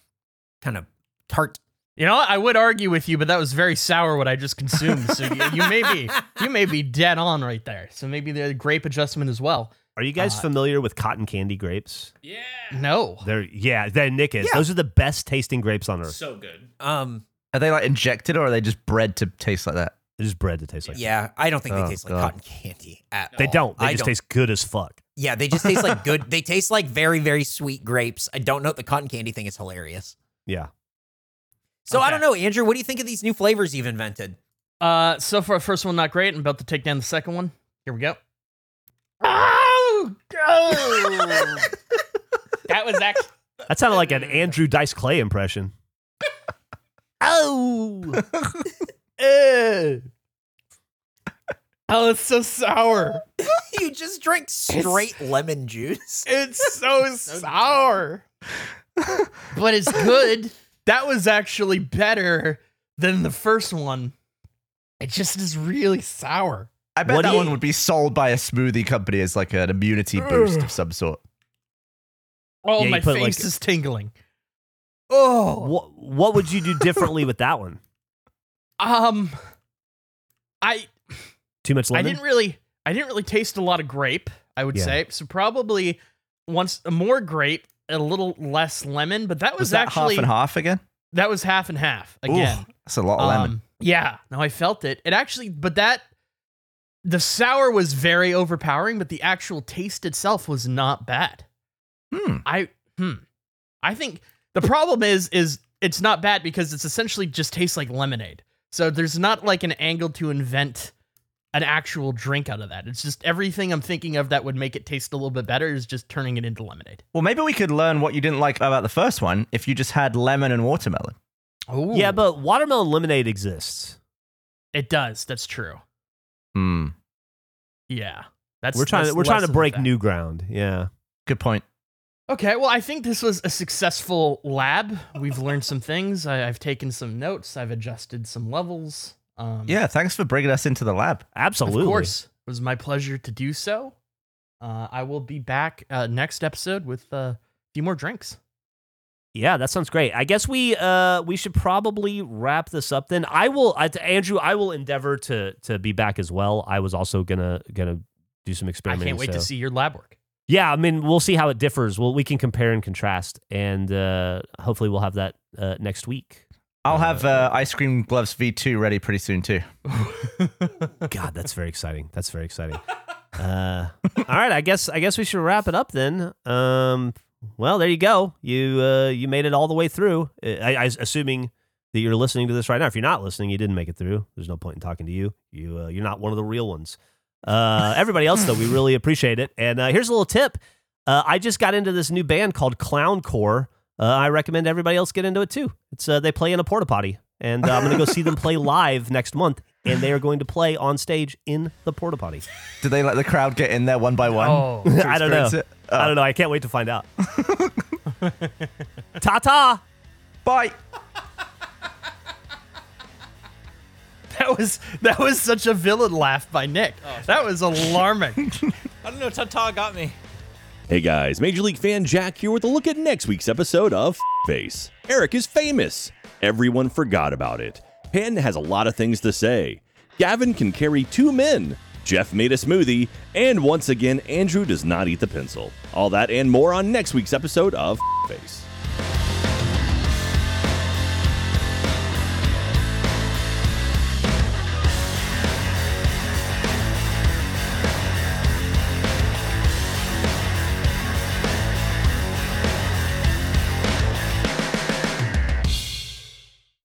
kind of tart. You know. I would argue with you, but that was very sour what I just consumed. so you, you may be (laughs) you may be dead on right there. So maybe the grape adjustment as well. Are you guys Uh, familiar with cotton candy grapes? Yeah. No, They're yeah, they're Nick is. Yeah. Those are the best tasting grapes on earth. So good. Um, Are they like injected or are they just bred to taste like that? They're just bred to taste like. yeah, I don't think Oh, they taste like cotton candy at all. They don't. They I just don't- taste good as fuck. Yeah, they just taste like (laughs) good. They taste like very very sweet grapes. I don't know. The cotton candy thing is hilarious. Yeah. So I don't know, Andrew. What do you think of these new flavors you've invented? Uh, so far, first one not great. I'm about to take down the second one. Here we go. Oh. that was actually. That sounded like an Andrew Dice Clay impression. Oh. (laughs) Eh. Oh, it's so sour. (laughs) you just drank straight lemon juice. It's (laughs) so sour. but it's good. That was actually better than the first one. It just is really sour. I bet What do that you- one would be sold by a smoothie company as like an immunity boost of some sort. Oh, Yeah, my face like- is tingling. Oh, What what would you do differently with that one? um, I Too much lemon. I didn't really I didn't really taste a lot of grape. I would Yeah. say so. Probably once more grape, a little less lemon. But that was, Was that actually half and half again? that was half and half again. Ooh, that's a lot of lemon. Um, yeah, no, I felt it. It actually, but that the sour was very overpowering, but the actual taste itself was not bad. Hmm. I hmm. I think the problem is is it's not bad because it's essentially just tastes like lemonade. So there's not like an angle to invent an actual drink out of that. It's just everything I'm thinking of that would make it taste a little bit better is just turning it into lemonade. Well, maybe we could learn what you didn't like about the first one if you just had lemon and watermelon. Oh, Yeah, but watermelon lemonade exists. it does. That's true. Hmm. Yeah, that's We're trying that's to we're trying to break new ground. Yeah. Good point. Okay, well, I think this was a successful lab. We've learned some things. I, I've taken some notes. I've adjusted some levels. Um, Yeah, thanks for bringing us into the lab. Absolutely. of course, it was my pleasure to do so. Uh, I will be back uh, next episode with uh, a few more drinks. Yeah, that sounds great. I guess we uh we should probably wrap this up then. I will I, Andrew, I will endeavor to to be back as well. I was also gonna gonna do some experiments. I can't wait to see your lab work. Yeah, I mean, we'll see how it differs. Well, we can compare and contrast, and uh, hopefully, we'll have that uh, next week. I'll have uh, ice cream gloves V2 ready pretty soon too. (laughs) God, that's very exciting. That's very exciting. Uh, all right, I guess I guess we should wrap it up then. Um, well, there you go. You uh, you made it all the way through. I, I assuming that you're listening to this right now. If you're not listening, you didn't make it through. There's no point in talking to you. You uh, you're not one of the real ones. Uh, everybody else though, we really (laughs) appreciate it. And uh, here's a little tip. Uh, I just got into this new band called Clowncore. uh, I recommend everybody else get into it too. It's uh, they play in a porta potty, and uh, I'm going to go see them play (laughs) live next month, and they are going to play on stage in the porta potty. Do they let the crowd get in there one by one? Oh. (laughs) to (laughs) I don't know. experience it? I don't oh. know. I can't wait to find out. (laughs) Ta ta. Bye. That was that was such a villain laugh by Nick. Oh, that was alarming. I don't know. Tata got me. Hey guys, Major League fan Jack here with a look at next week's episode of Face. Eric is famous. Everyone forgot about it. Penn has a lot of things to say. Gavin can carry two men. Geoff made a smoothie. And once again, Andrew does not eat the pencil. All that and more on next week's episode of Face.